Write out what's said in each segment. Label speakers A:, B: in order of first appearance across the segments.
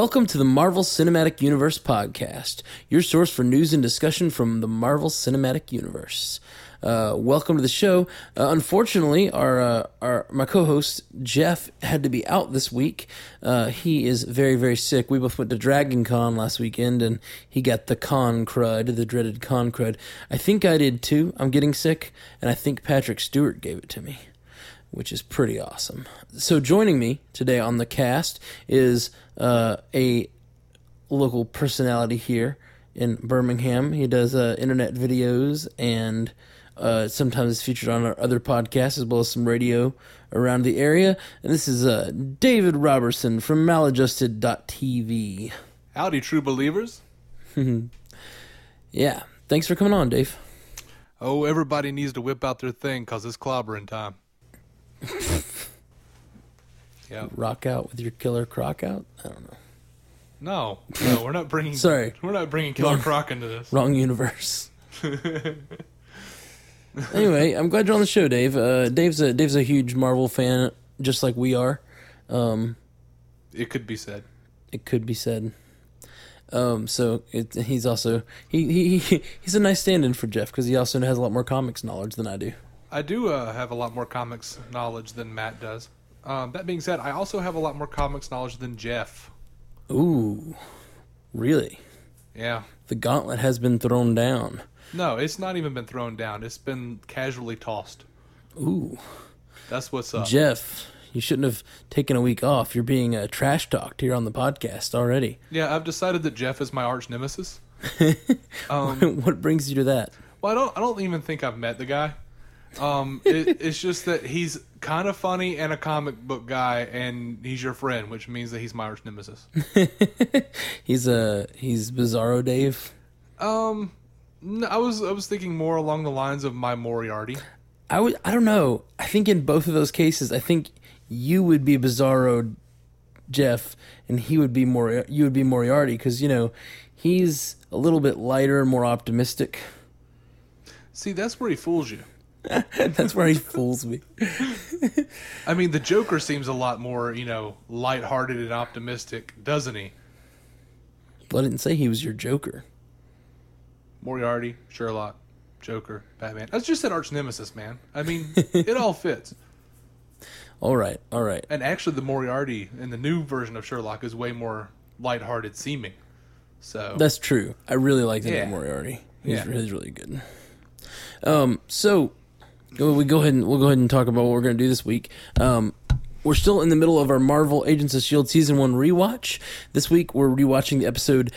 A: Welcome to the Marvel Cinematic Universe podcast, your source for news and discussion from the Marvel Cinematic Universe. Uh, welcome to the show. Uh, unfortunately, our uh, our my co-host Jeff had to be out this week. Uh, he is very very sick. We both went to Dragon Con last weekend, and he got the con crud, the dreaded con crud. I think I did too. I'm getting sick, and I think Patrick Stewart gave it to me which is pretty awesome. So, joining me today on the cast is uh, a local personality here in Birmingham. He does uh, internet videos and uh, sometimes is featured on our other podcasts as well as some radio around the area. And this is uh, David Roberson from maladjusted.tv.
B: Howdy, true believers.
A: Yeah. Thanks for coming on, Dave.
B: Oh, everybody needs to whip out their thing because it's clobbering time. yeah.
A: Rock out with your killer croc out? I don't know.
B: No, no, we're not bringing.
A: Sorry.
B: we're not bringing Killer Croc into this.
A: Wrong universe. anyway, I'm glad you're on the show, Dave. Uh, Dave's a Dave's a huge Marvel fan, just like we are. Um,
B: It could be said.
A: it could be said. Um, so it, he's also he, he he- he's a nice stand-in for Jeff because he also has a lot more comics knowledge than I do.
B: I do uh, have a lot more comics knowledge than Matt does. Um, that being said, I also have a lot more comics knowledge than Jeff.
A: Ooh, really?
B: Yeah.
A: The gauntlet has been thrown down.
B: No, it's not even been thrown down. It's been casually tossed.
A: Ooh,
B: That's what's up.
A: Jeff, you shouldn't have taken a week off. You're being uh, trash talked here on the podcast already.
B: yeah, I've decided that Jeff is my arch nemesis. um,
A: what brings you to that?
B: Well, I don't. I don't even think I've met the guy. Um, it, it's just that he's kind of funny and a comic book guy, and he's your friend, which means that he's my arch nemesis.
A: He's a he's Bizarro Dave.
B: Um, no, I was I was thinking more along the lines of my Moriarty.
A: I would I don't know. I think in both of those cases, I think you would be Bizarro Jeff, and he would be more you would be Moriarty because you know he's a little bit lighter, more optimistic.
B: See, that's where he fools you.
A: That's where he fools me.
B: I mean, the Joker seems a lot more, you know, lighthearted and optimistic, doesn't he?
A: Well, I didn't say he was your Joker.
B: Moriarty, Sherlock, Joker, Batman. I just said arch nemesis, man. I mean, it all fits.
A: All right, all right.
B: And actually, the Moriarty in the new version of Sherlock is way more lighthearted seeming. So
A: That's true. I really like the
B: Yeah.
A: Moriarty. He's,
B: Yeah.
A: he's really good. Um, so we go ahead and we'll go ahead and talk about what we're going to do this week. Um, we're still in the middle of our Marvel Agents of Shield season one rewatch. This week we're rewatching the episode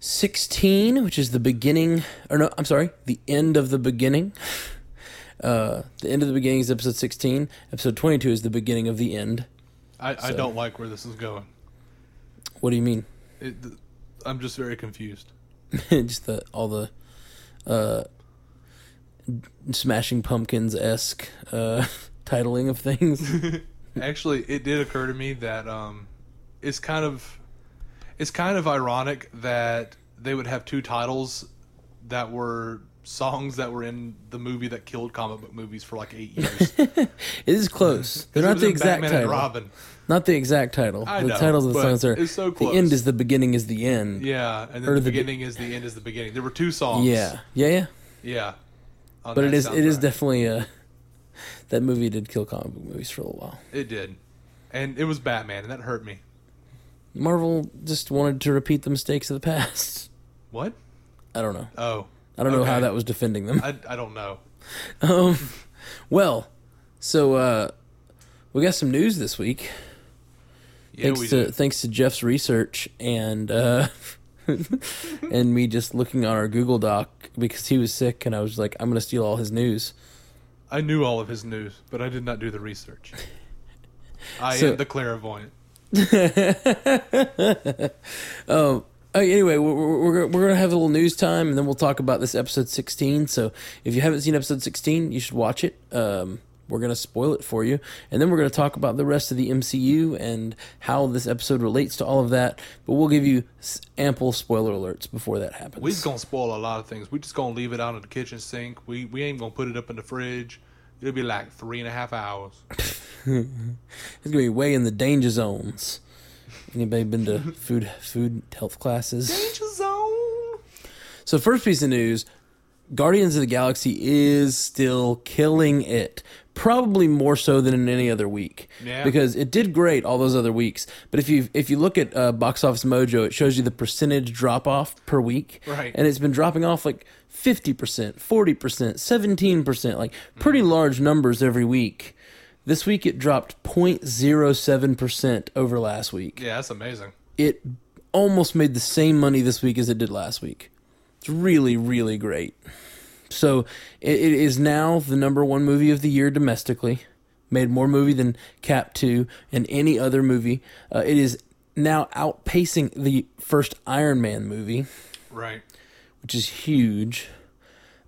A: sixteen, which is the beginning, or no, I'm sorry, the end of the beginning. Uh, the end of the beginning is episode sixteen. Episode twenty-two is the beginning of the end.
B: I, I don't like where this is going.
A: What do you mean?
B: It, I'm just very confused.
A: just the all the uh smashing pumpkins esque uh titling of things
B: Actually, it did occur to me that um, it's kind of it's kind of ironic that they would have two titles that were songs that were in the movie that killed comic book movies for like eight years.
A: it is close they're not the exact
B: Batman
A: title
B: Robin.
A: not the exact title
B: I
A: the
B: know,
A: titles of the songs are
B: it's so close.
A: the end is the beginning is the end
B: Yeah, and then the,
A: the be-
B: beginning is the end is the beginning. There were two songs.
A: yeah yeah yeah
B: yeah.
A: But it is it is
B: soundtrack.
A: definitely uh that movie did kill comic book movies for a little while
B: It did, and it was Batman, and that hurt me.
A: marvel just wanted to repeat the mistakes of the past
B: What?
A: i don't know
B: Oh,
A: i don't know how that was defending them
B: I I don't know.
A: Um, well, so uh, we got some news this week.
B: Yeah,
A: thanks
B: we
A: to
B: did.
A: thanks to Jeff's research and uh, and me just looking on our Google Doc because he was sick, and I was like, I'm gonna steal all his news.
B: I knew all of his news, but I did not do the research. I
A: So-
B: am the clairvoyant.
A: Um. oh, anyway, we're, we're, we're we're gonna have a little news time, and then we'll talk about this episode 16. So if you haven't seen episode 16, you should watch it. Um, we're gonna spoil it for you, and then we're gonna talk about the rest of the MCU and how this episode relates to all of that. But we'll give you ample spoiler alerts before that happens.
B: We just gonna spoil a lot of things. We're just gonna leave it out in the kitchen sink. We we ain't gonna put it up in the fridge. It'll be like three and a half hours.
A: It's gonna be way in the danger zones. Anybody been to food food health classes?
B: Danger zone.
A: So first piece of news, Guardians of the Galaxy is still killing it. Probably more so than in any other week.
B: Yeah.
A: Because it did great all those other weeks. But if you if you look at uh, Box Office Mojo, it shows you the percentage drop off per week.
B: Right.
A: And it's been dropping off like 50%, 40%, 17%, like pretty large numbers every week. This week it dropped 0.07% over last week
B: Yeah, that's amazing.
A: it almost made the same money this week as it did last week. It's really, really great. So it, it is now the number one movie of the year domestically. Made more movie than Cap Two and any other movie. Uh, it is now outpacing the first Iron Man movie,
B: Right.
A: which is huge.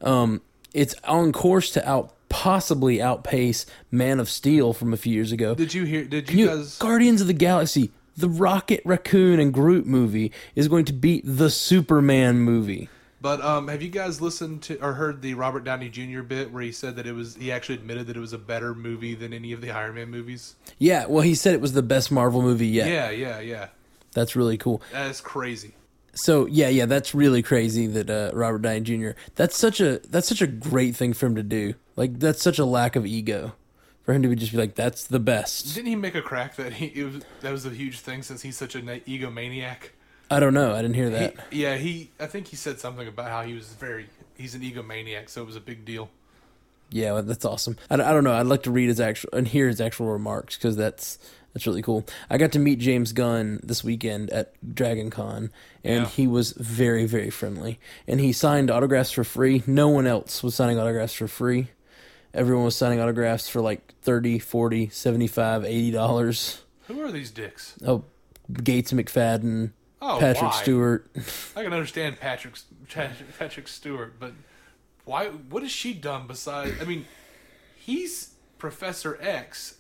A: Um, it's on course to out possibly outpace Man of Steel from a few years ago.
B: Did you hear? Did you,
A: You-
B: guys?
A: Guardians of the Galaxy, the Rocket Raccoon and Groot movie is going to beat the Superman movie.
B: But um, have you guys listened to or heard the Robert Downey Jr. bit where he said that it was? He actually admitted that it was a better movie than any of the Iron Man movies.
A: Yeah, well, he said it was the best Marvel movie yet.
B: Yeah, yeah, yeah.
A: That's really cool.
B: That is crazy.
A: So yeah, yeah, that's really crazy that uh, Robert Downey Jr. That's such a that's such a great thing for him to do. Like that's such a lack of ego for him to be just be like that's the best.
B: Didn't he make a crack that he it was, that was a huge thing since he's such an egomaniac?
A: I don't know. I didn't hear that.
B: He, yeah, he. I think he said something about how he was very. He's an egomaniac, so it was a big deal.
A: Yeah, well, that's awesome. I, I don't know. I'd like to read his actual and hear his actual remarks because that's that's really cool. I got to meet James Gunn this weekend at Dragon Con, and
B: Yeah.
A: he was very very friendly. And he signed autographs for free. No one else was signing autographs for free. Everyone was signing autographs for like 30 40 75 80 dollars.
B: Who are these dicks?
A: Oh, Gates McFadden,
B: Oh,
A: Patrick
B: why?
A: Stewart.
B: I can understand Patrick Patrick Stewart, but why? What has she done besides? I mean, he's Professor X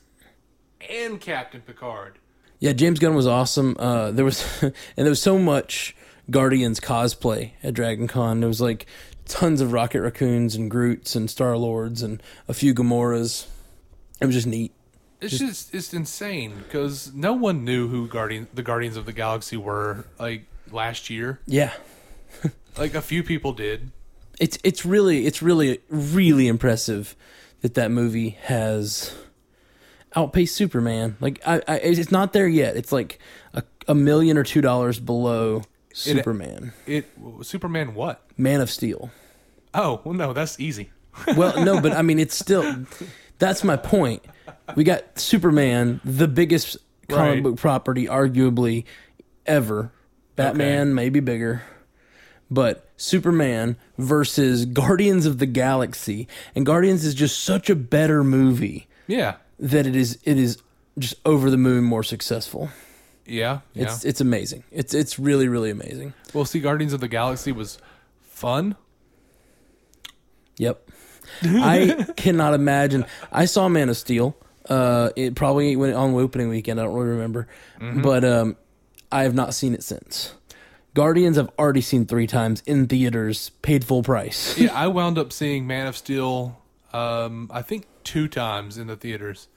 B: and Captain Picard.
A: Yeah, James Gunn was awesome. Uh, there was and there was so much Guardians cosplay at Dragon Con. There was like tons of Rocket Raccoons and Groots and Star Lords and a few Gamoras. It was just neat.
B: It's just it's insane because no one knew who Guardian the Guardians of the Galaxy were like last year.
A: Yeah,
B: Like a few people did.
A: it's it's really it's really really impressive that that movie has outpaced Superman. Like I, I it's not there yet. It's like a, a million or two dollars below Superman,
B: It Superman what?
A: Man of Steel.
B: Oh well, no, that's easy.
A: Well, no, but I mean, it's still. That's my point. We got Superman, the biggest comic
B: Right.
A: book property, arguably ever. Batman, maybe bigger, but Superman versus Guardians of the Galaxy, and Guardians is just such a better movie
B: Yeah,
A: that it is. It is just over the moon more successful.
B: yeah, yeah.
A: It's it's amazing. It's it's really really amazing.
B: well, see, Guardians of the Galaxy was fun.
A: Yep. I cannot imagine. I saw Man of Steel. Uh, it probably went on opening weekend. I don't really remember, but um, I have not seen it since. Guardians I've already seen three times in theaters, paid full price.
B: yeah, I wound up seeing Man of Steel. Um, I think two times in the theaters,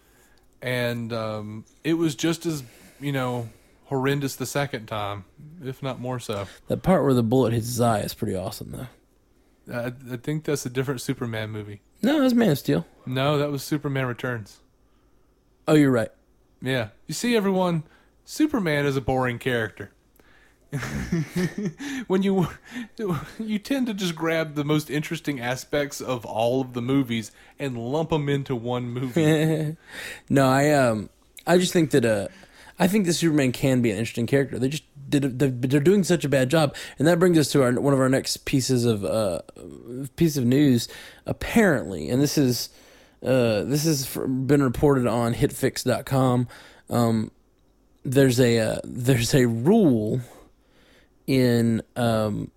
B: and um, it was just as you know horrendous the second time, if not more so.
A: That part where the bullet hits his eye is pretty awesome, though.
B: I, I think that's a different Superman movie.
A: No, that's Man of Steel.
B: No, that was Superman Returns.
A: Oh, you're right.
B: Yeah, you see, everyone, Superman is a boring character. when you you tend to just grab the most interesting aspects of all of the movies and lump them into one movie.
A: no, I um, I just think that uh, I think the Superman can be an interesting character. They just did they're, doing such a bad job, and that brings us to our one of our next pieces of uh, piece of news. Apparently, and this is uh, this has been reported on HitFix.com. Um, there's a uh, there's a rule in um,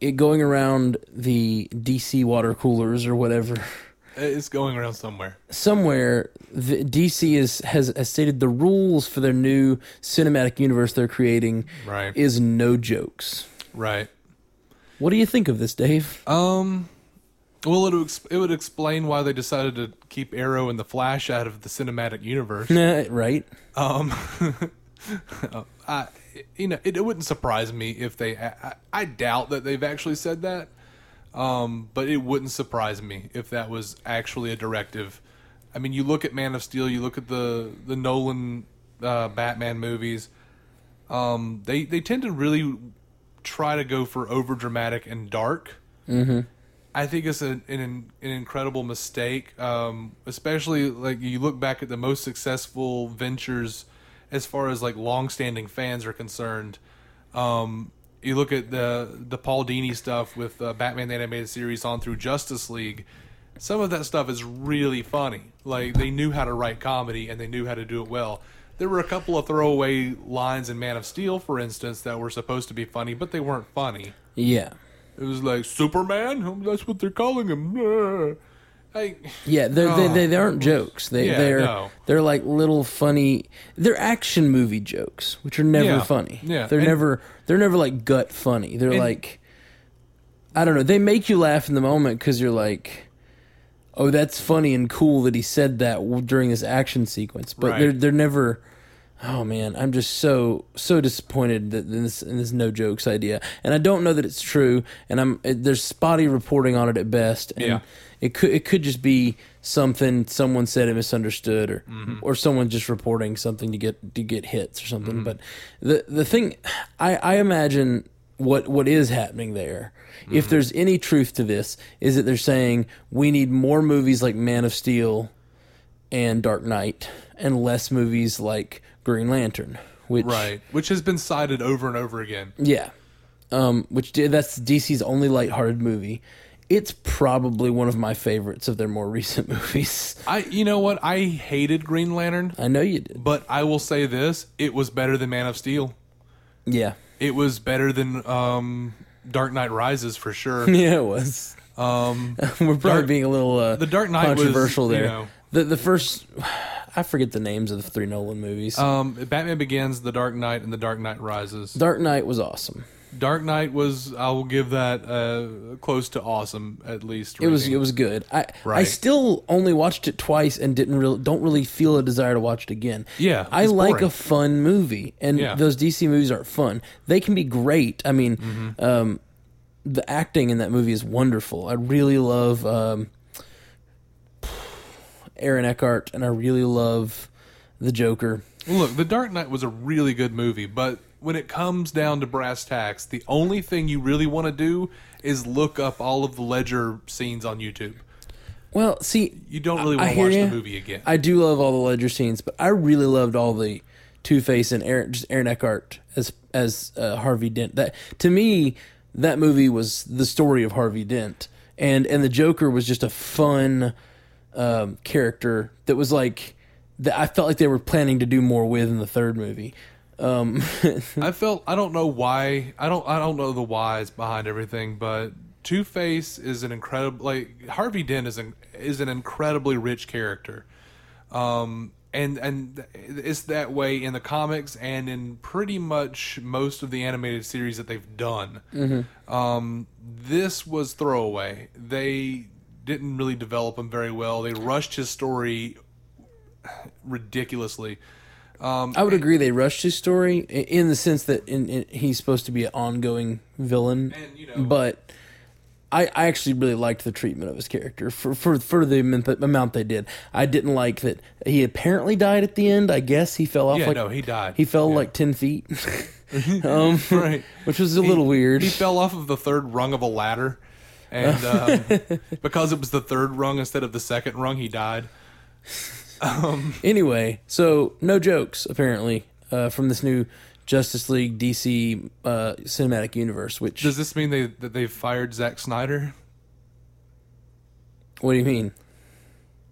A: it going around the DC water coolers or whatever.
B: it's going around somewhere.
A: somewhere the DC is has, has stated the rules for their new cinematic universe they're creating
B: Right.
A: is no jokes.
B: Right.
A: What do you think of this, Dave?
B: Um. Well, it would, it would explain why they decided to keep Arrow and the Flash out of the cinematic universe.
A: right?
B: Um, I, you know, it, it wouldn't surprise me if they. I, I doubt that they've actually said that, um, but it wouldn't surprise me if that was actually a directive. I mean, you look at Man of Steel, you look at the the Nolan uh, Batman movies. Um, they they tend to really try to go for over dramatic and dark. Mm-hmm. I think it's an an, an incredible mistake, um, especially like you look back at the most successful ventures as far as like long-standing fans are concerned. Um, you look at the the Paul Dini stuff with uh, Batman the animated series on through Justice League. Some of that stuff is really funny. Like they knew how to write comedy and they knew how to do it well. There were a couple of throwaway lines in Man of Steel, for instance, that were supposed to be funny, but they weren't funny.
A: Yeah.
B: It was like Superman. That's what they're calling him. Like,
A: Yeah, they're, they they oh. they aren't jokes. They
B: Yeah,
A: they're
B: no.
A: they're like little funny. They're action movie jokes, which are never
B: Yeah,
A: funny.
B: yeah,
A: they're
B: and-
A: never they're never like gut funny. They're
B: And-
A: like I don't know. They make you laugh in the moment because you're like, oh, that's funny and cool that he said that during this action sequence. But
B: Right.
A: they're they're never. Oh man, I'm just so so disappointed that in this in this no jokes idea, and I don't know that it's true. And I'm it, there's spotty reporting on it at best. And
B: Yeah.
A: It could it could just be something someone said and misunderstood, or mm-hmm. or someone just reporting something to get to get hits or something. Mm-hmm. But the the thing, I I imagine what what is happening there. If mm-hmm. there's any truth to this, is that they're saying we need more movies like Man of Steel and Dark Knight, and less movies like Green Lantern. Which
B: right, which has been cited over and over again.
A: yeah. Um, which that's DC's only lighthearted movie. It's probably one of my favorites of their more recent movies.
B: I, you know what? I hated Green Lantern,
A: I know you did.
B: but I will say this: it was better than Man of Steel.
A: Yeah.
B: It was better than um, Dark Knight Rises for sure.
A: Yeah, it was.
B: Um,
A: We're probably
B: Dark-
A: being a little uh,
B: The Dark Knight was,
A: controversial
B: you
A: there.
B: know-
A: The the first, I forget the names of the three Nolan movies.
B: um, Batman Begins, The Dark Knight, and The Dark Knight Rises.
A: Dark Knight was awesome.
B: Dark Knight was, I will give that uh, close to awesome at least.
A: It was it was good. I I still only watched it twice and didn't really don't really feel a desire to watch it again.
B: Yeah,
A: I like
B: boring.
A: a fun movie, and
B: Yeah.
A: those DC movies aren't fun. They can be great. I mean,
B: Mm-hmm.
A: um, the acting in that movie is wonderful. I really love um, Aaron Eckhart, and I really love the Joker.
B: Look, The Dark Knight was a really good movie, but when it comes down to brass tacks, the only thing you really want to do is look up all of the Ledger scenes on YouTube.
A: Well, see,
B: You don't really want to watch
A: ya.
B: the movie again.
A: I do love all the Ledger scenes, but I really loved all the Two Face and Aaron, just Aaron Eckhart as as uh, Harvey Dent. That to me, that movie was the story of Harvey Dent, and and the Joker was just a fun um, character that was like that. I felt like they were planning to do more with in the third movie. Um,
B: I felt I don't know why I don't I don't know the whys behind everything, but Two Face is an incredible like Harvey Dent is an is an incredibly rich character, um, and and it's that way in the comics and in pretty much most of the animated series that they've done. Um, this was throwaway. They didn't really develop him very well. They rushed his story ridiculously.
A: I would agree they rushed his story in the sense that in, in, he's supposed to be an ongoing villain,
B: And, you know-
A: but I, I actually really liked the treatment of his character for for for the amount they did. I didn't like that he apparently died at the end. I guess he fell off
B: Yeah,
A: like
B: no, he died.
A: He fell
B: Yeah.
A: like ten feet, um,
B: Right.
A: which was a little weird.
B: He fell off of the third rung of a ladder, and um, because it was the third rung instead of the second rung, he died.
A: Anyway, so no jokes apparently uh, from this new Justice League DC uh, cinematic universe. Which
B: Does this mean they that they've fired Zack Snyder?
A: what do you mean?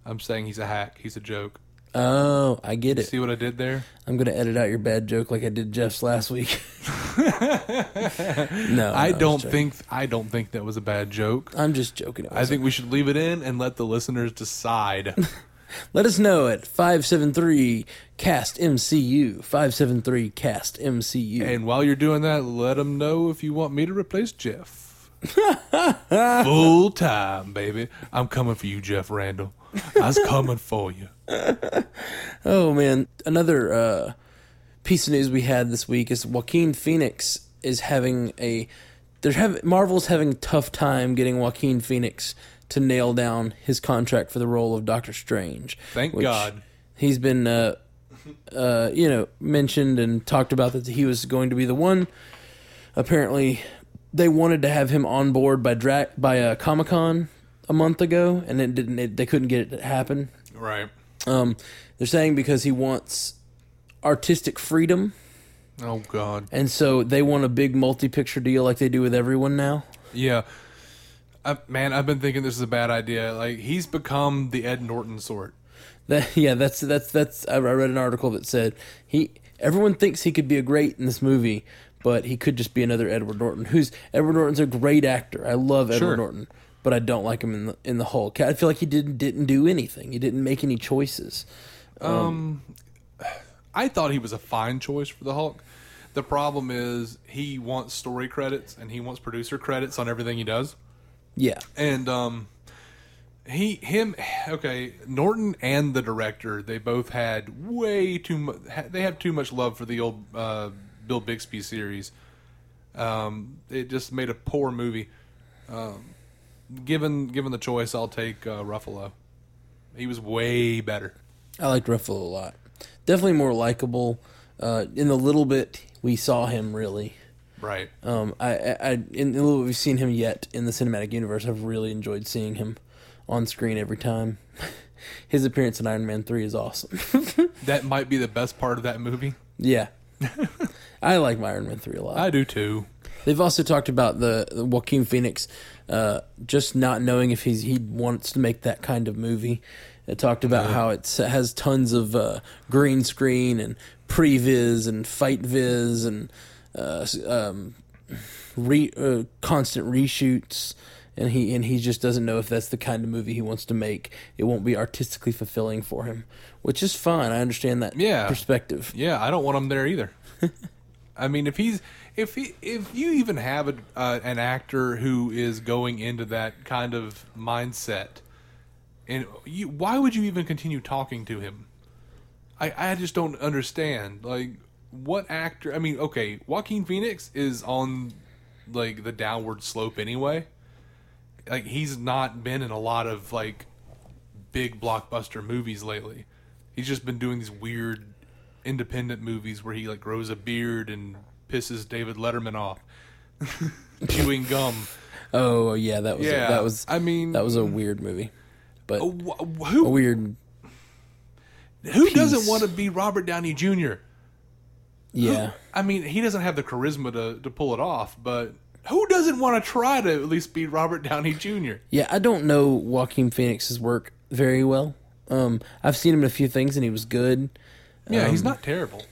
B: I'm saying he's a hack. He's a joke.
A: Oh, I get it.
B: See what I did there?
A: I'm gonna edit out your bad joke like I did Jeff's last week. no,
B: I
A: was
B: don't
A: joking.
B: think I don't think that was a bad joke.
A: I'm just joking.
B: I think we should leave it in and let the listeners decide.
A: Let us know at five seven three cast MCU five seven three cast MCU.
B: and while you're doing that, let them know if you want me to replace Jeff. Full time, baby. I'm coming for you, Jeff Randall. I was coming for you.
A: oh man, another uh, piece of news we had this week is Joaquin Phoenix is having a they're having Marvel's having a tough time getting Joaquin Phoenix to nail down his contract for the role of Doctor Strange.
B: Thank God.
A: He's been uh, uh, you know mentioned and talked about that he was going to be the one. Apparently, they wanted to have him on board by dra- by uh, Comic Con a month ago, and it didn't. It, they couldn't get it to happen.
B: Right.
A: Um, they're saying because he wants artistic freedom,
B: Oh God.
A: and so they want a big multi-picture deal like they do with everyone now.
B: Yeah. I, man, I've been thinking this is a bad idea. Like he's become the Ed Norton sort.
A: That yeah, that's that's that's. I read an article that said he. Everyone thinks he could be a great in this movie, but he could just be another Edward Norton. Who's Edward Norton's a great actor. I love Edward
B: Sure.
A: Norton, but I don't like him in the in the Hulk. I feel like he didn't didn't do anything. He didn't make any choices.
B: Um, I thought he was a fine choice for the Hulk. The problem is he wants story credits and he wants producer credits on everything he does.
A: Yeah,
B: And um he him okay, Norton and the director, they both had way too much they have too much love for the old uh Bill Bixby series. Um it just made a poor movie. Um given given the choice, I'll take uh, Ruffalo. He was way better.
A: I liked Ruffalo a lot. Definitely more likable. Uh, in the little bit we saw him, really.
B: Right.
A: Um, I, I, in the little bit we've seen him yet in the cinematic universe, I've really enjoyed seeing him on screen every time. His appearance in Iron Man three is awesome.
B: That might be the best part of that movie.
A: yeah, I like Iron Man three a lot.
B: I do too.
A: They've also talked about the, the Joaquin Phoenix uh, just not knowing if he's he wants to make that kind of movie. It talked about how it's, it has tons of uh, green screen and previs and fight viz and uh, um, re, uh, constant reshoots. And he and he just doesn't know if that's the kind of movie he wants to make. It won't be artistically fulfilling for him, which is fine. I understand that
B: Yeah.
A: perspective.
B: Yeah, I don't want him there either. I mean, if he's if he if you even have a, uh, an actor who is going into that kind of mindset, and you, why would you even continue talking to him? I I just don't understand. Like, what actor? I mean, okay, Joaquin Phoenix is on like the downward slope anyway. Like, he's not been in a lot of like big blockbuster movies lately. He's just been doing these weird independent movies where he like grows a beard and pisses David Letterman off, chewing gum.
A: Oh yeah, that was
B: Yeah,
A: that was
B: I mean,
A: that was a weird movie, but
B: wh-
A: a
B: who
A: weird
B: who doesn't want to be Robert Downey Jr.
A: yeah.
B: I mean, he doesn't have the charisma to to pull it off, but who doesn't want to try to at least be Robert Downey Jr.
A: Yeah, I don't know Joaquin Phoenix's work very well. Um, I've seen him in a few things, and he was good.
B: Yeah, he's
A: Um,
B: not terrible.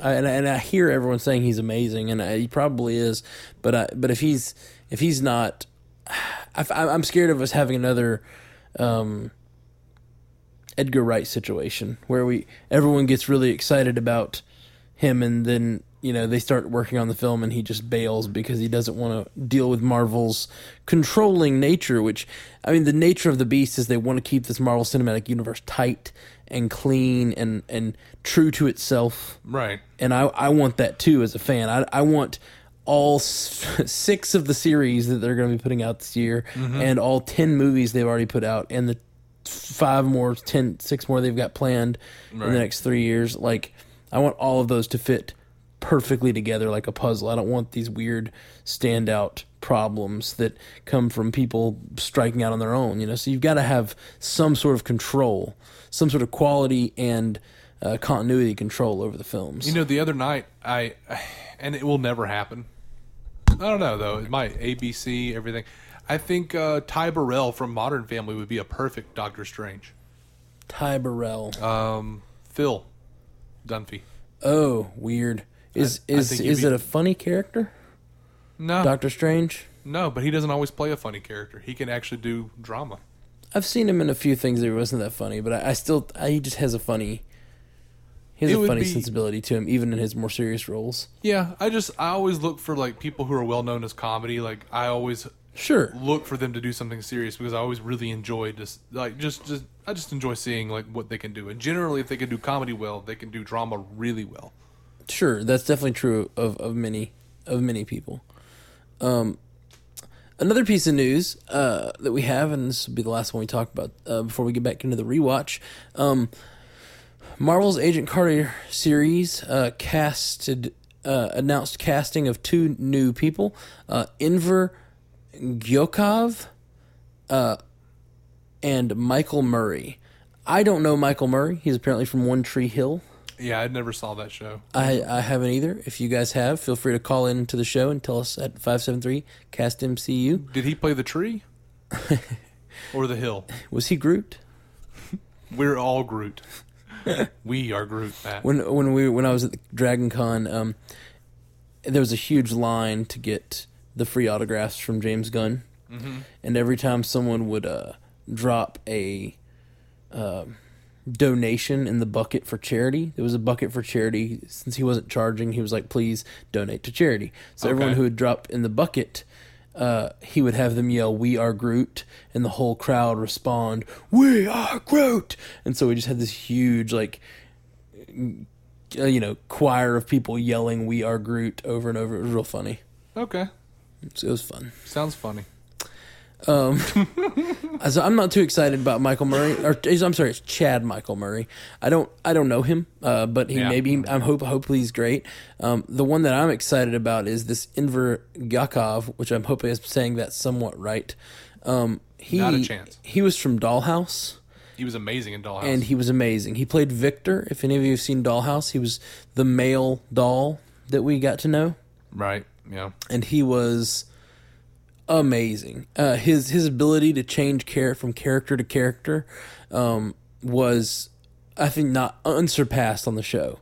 A: I, and, I, and I hear everyone saying he's amazing, and I, he probably is. But I, but if he's if he's not, I, I'm scared of us having another um, Edgar Wright situation where we everyone gets really excited about him, and then you know they start working on the film, and he just bails because he doesn't want to deal with Marvel's controlling nature. Which I mean, the nature of the beast is they want to keep this Marvel Cinematic Universe tight and clean and and true to itself
B: Right.
A: and I, I want that too as a fan. I, I want all s- six of the series that they're going to be putting out this year, mm-hmm. and all ten movies they've already put out, and the five more, ten, six more they've got planned in the next three years. Like, I want all of those to fit perfectly together like a puzzle. I don't want these weird standout problems that come from people striking out on their own. You know, so you've got to have some sort of control, some sort of quality and uh, continuity control over the films.
B: You know, the other night I, and it will never happen. I don't know though. It might ABC everything. I think uh, Ty Burrell from Modern Family would be a perfect Doctor Strange.
A: Ty Burrell.
B: Um, Phil Dunphy.
A: oh, weird. Is
B: I- I
A: is
B: he'd
A: is
B: be-
A: it a funny character,
B: No,
A: Doctor Strange?
B: no, but he doesn't always play a funny character. He can actually do drama.
A: I've seen him in a few things that he wasn't that funny, but I, I still I, he just has a funny. He has
B: It
A: a funny
B: be-
A: sensibility to him, even in his more serious roles.
B: Yeah, I just I always look for like people who are well known as comedy. Like I always
A: Sure.
B: look for them to do something serious because I always really enjoy just like just just I just enjoy seeing like what they can do. And generally, if they can do comedy well, they can do drama really well.
A: Sure, that's definitely true of, of many of many people. Um, another piece of news uh, that we have, and this will be the last one we talk about uh, before we get back into the rewatch. Um, Marvel's Agent Carter series uh, casted uh, announced casting of two new people: uh, Enver Gyokov uh, and Michael Murray. I don't know Michael Murray. He's apparently from One Tree Hill.
B: Yeah, I never saw that show.
A: I, I haven't either. If you guys have, feel free to call in to the show and tell us at 573 Cast MCU.
B: Did he play the tree or the hill?
A: Was he Groot?
B: We're all Groot. we are Groot, Matt.
A: When when we when I was at the Dragon Con, um, there was a huge line to get the free autographs from James Gunn, and every time someone would uh, drop a um donation in the bucket for charity, there was a bucket for charity. Since he wasn't charging, he was like, "Please donate to charity." So everyone who would drop in the bucket. Uh, he would have them yell, "We are Groot," and the whole crowd respond, "We are Groot!" And so we just had this huge, like, uh, you know, choir of people yelling "We are Groot" over and over. It was real funny.
B: Okay,
A: So it was fun.
B: sounds funny.
A: Um, so I'm not too excited about Michael Murray, or I'm sorry, it's Chad Michael Murray. I don't, I don't know him, uh, but he
B: Yeah.
A: maybe I'm hope hopefully he's great. Um, the one that I'm excited about is this Enver Yakov, which I'm hoping is saying that somewhat right. Um, he
B: Not a chance.
A: he was from Dollhouse.
B: He was amazing in Dollhouse.
A: and he was amazing. He played Victor. If any of you have seen Dollhouse, he was the male doll that we got to know,
B: right, yeah.
A: and he was amazing. Uh, his his ability to change care from character to character um, was, I think, not unsurpassed on the show.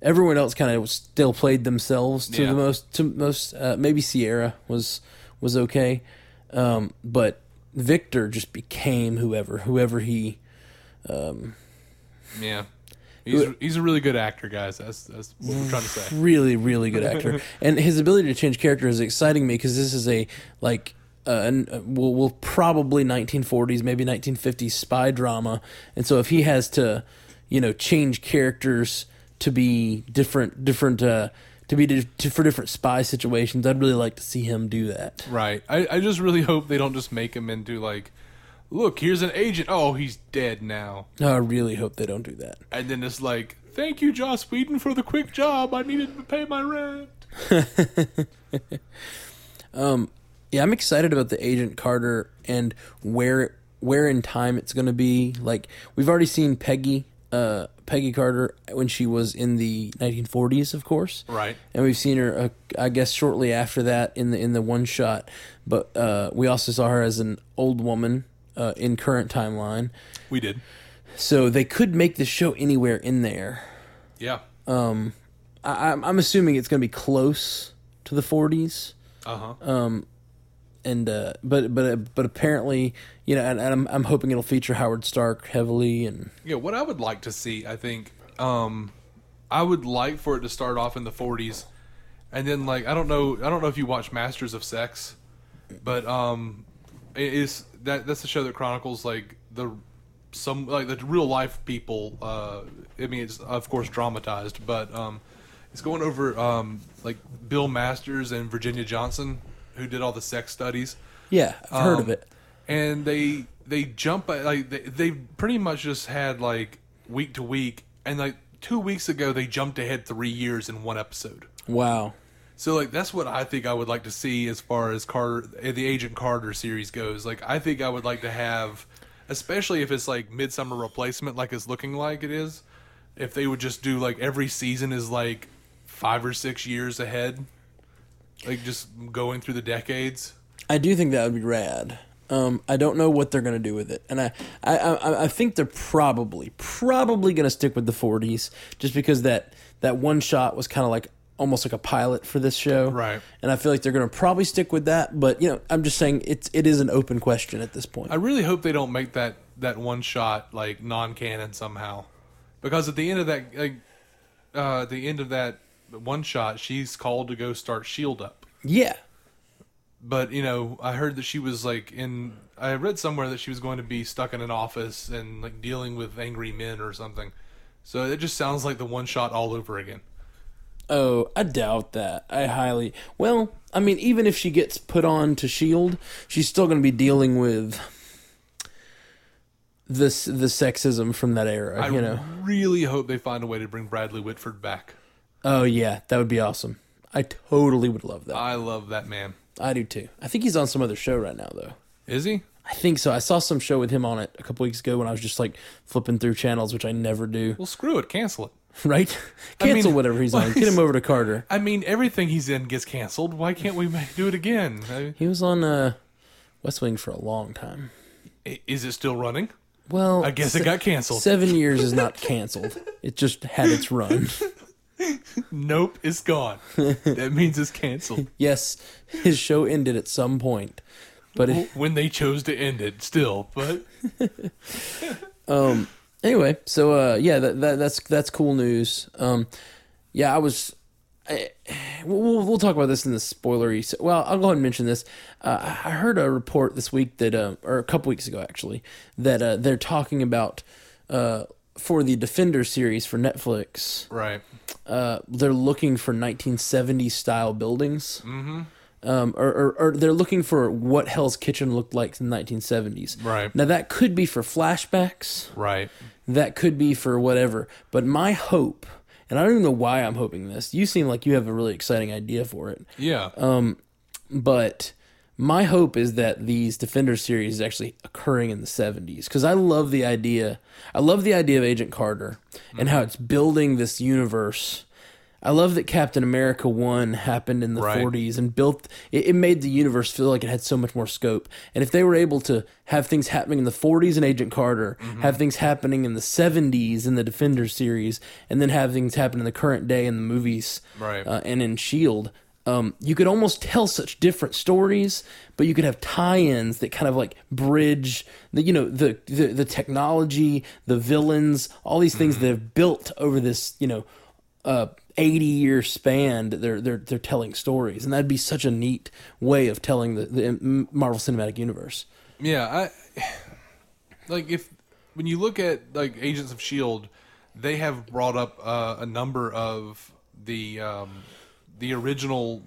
A: Everyone else kind of still played themselves to
B: Yeah.
A: the most to most. Uh, maybe Sierra was was okay, um, but Victor just became whoever whoever he
B: Yeah. He's, he's a really good actor, guys. That's that's what we're trying to say.
A: really really good actor and his ability to change character is exciting me because this is a like uh, an, uh, will will probably 1940s maybe 1950s spy drama and so if he has to you know change characters to be different different uh to be di- to, for different spy situations i'd really like to see him do that
B: Right. I, I just really hope they don't just make him into like, look, here's an agent. Oh, he's dead now.
A: i really hope they don't do that
B: And then it's like, thank you, Joss Whedon, for the quick job. I needed to pay my rent.
A: um, yeah, I'm excited about the Agent Carter and where where in time it's going to be. Like we've already seen Peggy uh, Peggy Carter when she was in the 1940s, of course,
B: Right.
A: and we've seen her, uh, I guess, shortly after that in the in the one shot. But uh, we also saw her as an old woman uh, in current timeline.
B: We did.
A: So they could make the show anywhere in there.
B: Yeah.
A: I, I'm- I'm assuming it's going to be close to the 40s.
B: Uh huh.
A: Um, and uh, but but but apparently you know and, and I'm I'm hoping it'll feature Howard Stark heavily and
B: Yeah, what I would like to see, I think, um, I would like for it to start off in the 40s, and then like I don't know, I don't know if you watch Masters of Sex, but um, it is that that's the show that chronicles like the some like the real life people. Uh, I mean, it's of course dramatized, but um, it's going over um like Bill Masters and Virginia Johnson, who did all the sex studies.
A: Yeah I've heard of
B: Um,
A: it.
B: and they they jump like they, they pretty much just had like week to week and like two weeks ago they jumped ahead three years in one episode.
A: Wow
B: so like that's what i think i would like to see as far as carter the agent carter series goes. Like i think i would like to have especially if it's like midsummer replacement like it's looking like it is if they would just do like every season is like five or six years ahead like just going through the decades.
A: I do think that would be rad. Um, I don't know what they're gonna do with it. And I I I, I think they're probably probably gonna stick with the 40s just because that that one shot was kind of like almost like a pilot for this show
B: Right.
A: and I feel like they're gonna probably stick with that but you know I'm just saying it's it is an open question at this point
B: I really hope they don't make that that one shot like non-canon somehow, because at the end of that like uh, at the end of that one shot, she's called to go start Shield up.
A: yeah
B: But you know, I heard that she was like in. I read somewhere that she was going to be stuck in an office and like dealing with angry men or something. So it just sounds like the one shot all over again.
A: Oh, I doubt that. I highly. Well, I mean, even if she gets put on to Shield, she's still going to be dealing with this the sexism from that era.
B: I
A: you know.
B: really hope they find a way to bring Bradley Whitford back.
A: Oh yeah, that would be awesome. I totally would love that.
B: I love that man.
A: I do too. I think he's on some other show right now though.
B: Is he?
A: I think so. I saw some show with him on it a couple weeks ago when I was just like flipping through channels, which I never do.
B: Well, screw it. Cancel it.
A: Right? Cancel
B: mean,
A: whatever he's on. Get him over to Carter.
B: I mean, everything he's in gets canceled. Why can't we do it again? I-
A: He was on uh, West Wing for a long time.
B: Is it still running?
A: Well,
B: I guess it got canceled.
A: Seven years is not canceled. It just had its run.
B: Nope, it's gone. that means it's canceled.
A: Yes, his show ended at some point, but it,
B: when they chose to end it, still. But
A: um. Anyway, so uh, yeah, that, that that's that's cool news. Um, yeah, I was. I, we'll we'll talk about this in the spoilery. Well, I'll go ahead and mention this. Uh, I heard a report this week that, uh, or a couple weeks ago actually, that uh, they're talking about uh, for the Defender series for Netflix.
B: right,
A: uh, they're looking for 1970s style buildings. Mm-hmm. Um, or, or, or they're looking for what Hell's Kitchen looked like in the 1970s.
B: Right.
A: Now, that could be for flashbacks.
B: right.
A: That could be for whatever. But my hope, and I don't even know why I'm hoping this, you seem like you have a really exciting idea for it.
B: Yeah.
A: Um, But my hope is that these Defender series is actually occurring in the 70s because I love the idea. I love the idea of Agent Carter and how it's building this universe. I love that Captain America 1 happened in the
B: Right.
A: 40s and built it, it made the universe feel like it had so much more scope. And if they were able to have things happening in the 40s in Agent Carter, have things happening in the 70s in the Defender series, and then have things happen in the current day in the movies
B: Right.
A: uh, and in Shield, um, you could almost tell such different stories, but you could have tie-ins that kind of like bridge the you know the the, the technology, the villains, all these things that have built over this you know uh, eighty year span. That they're they're they're telling stories, and that'd be such a neat way of telling the, the Marvel Cinematic Universe.
B: Yeah, I like if when you look at like Agents of Shield, they have brought up uh, a number of the um, the original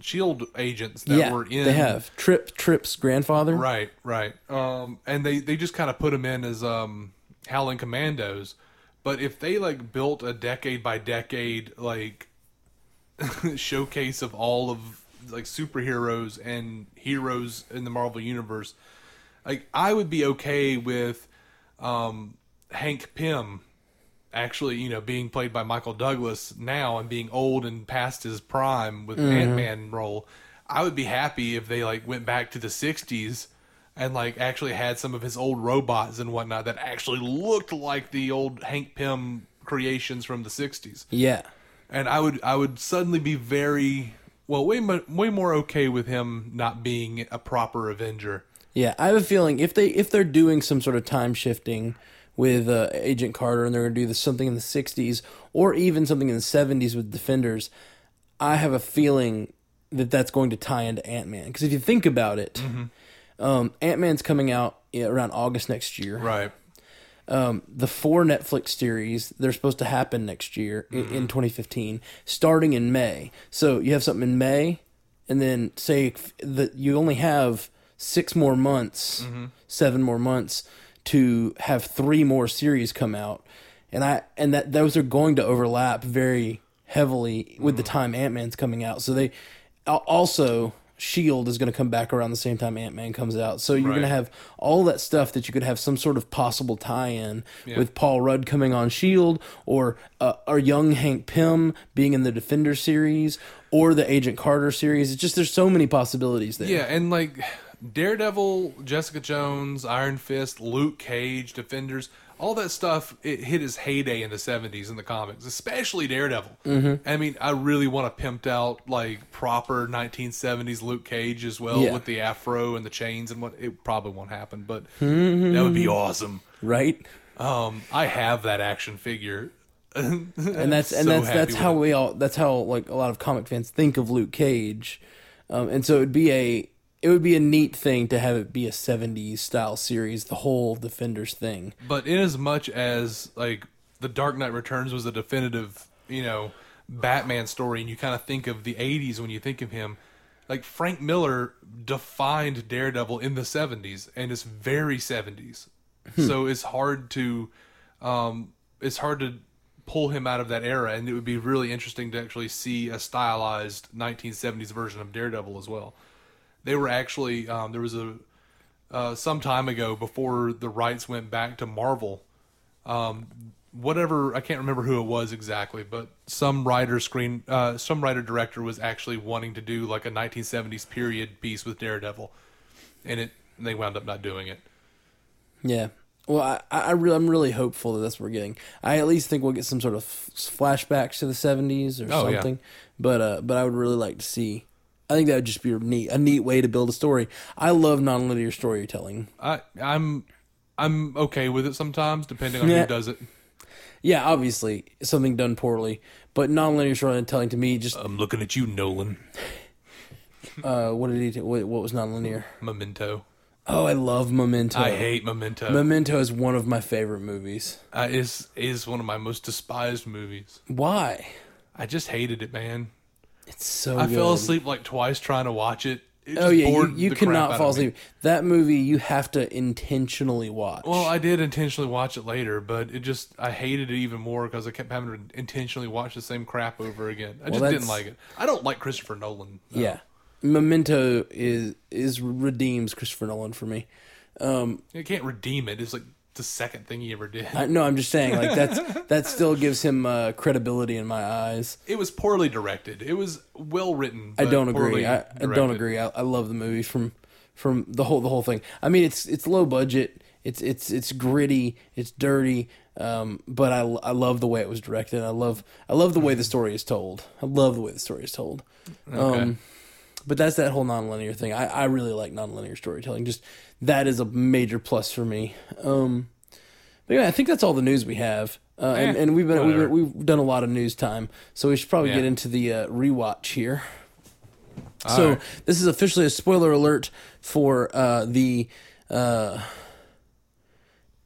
B: Shield agents that
A: yeah,
B: were in.
A: they have Trip Trip's grandfather.
B: right, right, um, and they they just kind of put them in as um, Howling Commandos. But if they like built a decade by decade like showcase of all of like superheroes and heroes in the Marvel universe, like I would be okay with um, Hank Pym actually, you know, being played by Michael Douglas now and being old and past his prime with Ant Man role. I would be happy if they like went back to the '60s and like actually had some of his old robots and whatnot that actually looked like the old Hank Pym creations from the '60s
A: Yeah,
B: and I would I would suddenly be very well way mo- way more okay with him not being a proper Avenger.
A: Yeah, I have a feeling if they if they're doing some sort of time shifting with uh, Agent Carter and they're going to do this something in the '60s or even something in the '70s with Defenders, I have a feeling that that's going to tie into Ant Man. Because if you think about it, um, Ant Man's coming out around August next year.
B: Right.
A: Um, the four Netflix series they're supposed to happen next year i in 2015, starting in May. So you have something in May, and then say that you only have six more months, seven more months to have three more series come out, and I and that those are going to overlap very heavily with the time Ant Man's coming out. So they also. Shield is going to come back around the same time Ant Man comes out, so you're going to have all that stuff that you could have some sort of possible tie-in with Paul Rudd coming on Shield, or uh, our young Hank Pym being in the Defender series, or the Agent Carter series. It's just there's so many possibilities there.
B: Yeah, and like Daredevil, Jessica Jones, Iron Fist, Luke Cage, Defenders, all that stuff it hit its heyday in the 70s in the comics, especially Daredevil. Mm-hmm. I mean, I really want a pimped out like proper 1970s Luke Cage as well
A: Yeah.
B: with the afro and the chains and what it probably won't happen, but that would be awesome.
A: right.
B: Um, I have that action figure.
A: And that's and that's that's how we all that's how like a lot of comic fans think of Luke Cage, um, and so it'd be a it would be a neat thing to have it be a 70s style series, the whole Defenders thing.
B: But in as much as like the Dark Knight Returns was a definitive, you know, Batman story, and you kind of think of the '80s when you think of him. Like Frank Miller defined Daredevil in the '70s, and it's very '70s. So it's hard to, um, it's hard to pull him out of that era, and it would be really interesting to actually see a stylized 1970s version of Daredevil as well. They were actually um, there was a uh, some time ago before the rights went back to Marvel. Um, whatever I can't remember who it was exactly, but some writer screen uh, some writer director was actually wanting to do like a 1970s period piece with Daredevil, and it they wound up not doing it.
A: Yeah. Well, I, I really, I'm really hopeful that that's what we're getting. I at least think we'll get some sort of f- flashbacks to the 70s or
B: Oh, yeah.
A: something. But uh, but I would really like to see. I think that would just be a neat, a neat way to build a story. I love nonlinear storytelling.
B: I I'm I'm okay with it sometimes, depending on
A: Yeah.
B: who does it.
A: Yeah, obviously something done poorly, but nonlinear storytelling to me just
B: I'm looking at you, Nolan.
A: uh, what did he? do- What, what was nonlinear?
B: Memento.
A: Oh, I love Memento.
B: I hate Memento.
A: Memento is one of my favorite movies.
B: uh, is is one of my most despised movies.
A: Why?
B: I just hated it, man.
A: It's so.
B: I
A: good.
B: fell asleep like twice trying to watch it. It
A: Oh yeah, you,
B: bored
A: you cannot fall asleep. That movie you have to intentionally watch.
B: Well, I did intentionally watch it later, but it just I hated it even more because I kept having to intentionally watch the same crap over again. I just didn't like it. I don't like Christopher Nolan. no.
A: yeah, Memento is is redeems Christopher Nolan for me. Um,
B: you can't redeem it. It's like the second thing he ever did.
A: I, no, I'm just saying like that's that still gives him uh, credibility in my eyes.
B: It was poorly directed. It was well written.
A: I don't agree. I, I don't agree. I, I love the movie from from the whole the whole thing. I mean, it's it's low budget. It's it's it's gritty. It's dirty. Um, but I, I love the way it was directed. I love I love the way the story is told. I love the way the story is told.
B: Okay.
A: Um, but that's that whole nonlinear thing. I, I really like nonlinear storytelling. Just that is a major plus for me. Um, but yeah, I think that's all the news we have. Uh, and,
B: Eh,
A: and we've been, we've we've done a lot of news time, so we should probably
B: Yeah.
A: get into the uh, rewatch here.
B: All
A: so
B: right.
A: this is officially a spoiler alert for uh, the uh,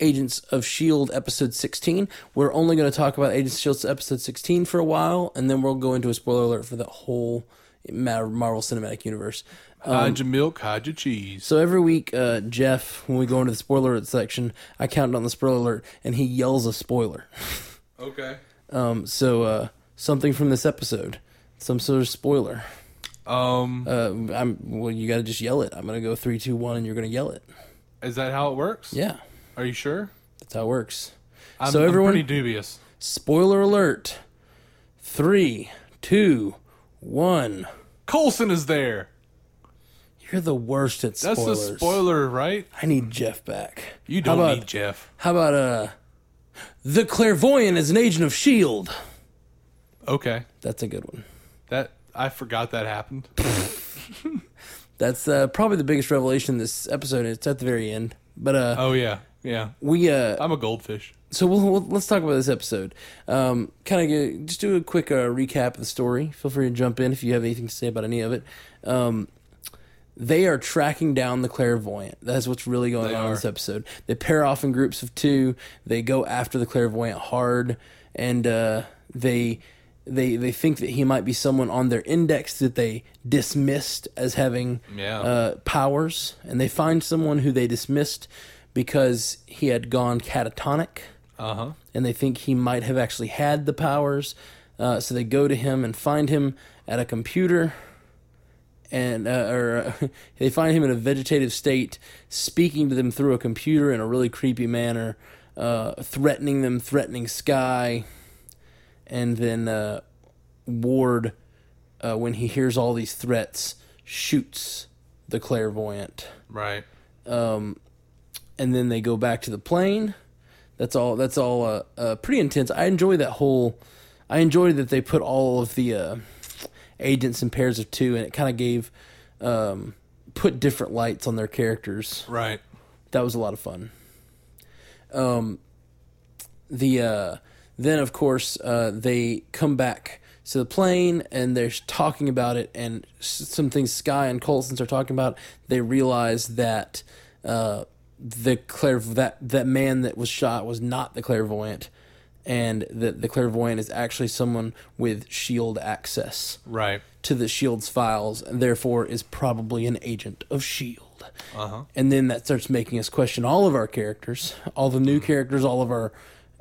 A: Agents of Shield episode sixteen. We're only going to talk about Agents of Shield episode sixteen for a while, and then we'll go into a spoiler alert for the whole Marvel Cinematic Universe.
B: hide your milk, hide your cheese.
A: So every week, uh, Jeff, when we go into the spoiler alert section, I count on the spoiler alert, and he yells a spoiler.
B: Okay.
A: Um, so uh, something from this episode, some sort of spoiler.
B: Um,
A: Uh, I'm well. You got to just yell it. I'm gonna go three, two, one, and you're gonna yell it.
B: is that how it works?
A: Yeah,
B: Are you sure?
A: that's how it works.
B: I'm,
A: So
B: I'm
A: everyone-
B: pretty dubious.
A: Spoiler alert. Three, two, one.
B: Coulson is there.
A: You're the worst at
B: That's
A: spoilers.
B: the spoiler, right?
A: I need Jeff back.
B: You don't
A: about,
B: need Jeff.
A: How about uh, the clairvoyant is an agent of Shield.
B: Okay.
A: That's a good one.
B: That I forgot that happened.
A: That's uh, probably the biggest revelation this episode. It's at the very end. But uh,
B: Oh yeah, yeah.
A: we uh,
B: I'm a goldfish.
A: so we'll, we'll let's talk about this episode. Um, kind of just do a quick uh, recap of the story. Feel free to jump in if you have anything to say about any of it. Um, they are tracking down the clairvoyant. That's what's really going
B: They
A: on in this episode. They pair off in groups of two. They go after the clairvoyant hard, and uh, they they they think that he might be someone on their index that they dismissed as having
B: Yeah.
A: uh, powers, and they find someone who they dismissed because he had gone catatonic
B: Uh huh.
A: and they think he might have actually had the powers. Uh, so they go to him and find him at a computer, and uh, or uh, they find him in a vegetative state, speaking to them through a computer in a really creepy manner, uh, threatening them, threatening Skye, and then uh, Ward, uh, when he hears all these threats, shoots the clairvoyant
B: Right.
A: um, and then they go back to the plane. That's all. That's all. Uh, uh, pretty intense. I enjoy that whole. I enjoy that they put all of the uh, agents in pairs of two, and it kind of gave um, put different lights on their characters.
B: Right.
A: That was a lot of fun. Um, the uh, then of course uh, they come back to the plane and they're talking about it, and s- some things Skye and Coulson are talking about. They realize that uh, the clair that that man that was shot was not the clairvoyant, and that the clairvoyant is actually someone with shield access
B: Right.
A: to the shield's files, and therefore is probably an agent of shield.
B: Uh huh.
A: And then that starts making us question all of our characters, all the new characters, all of our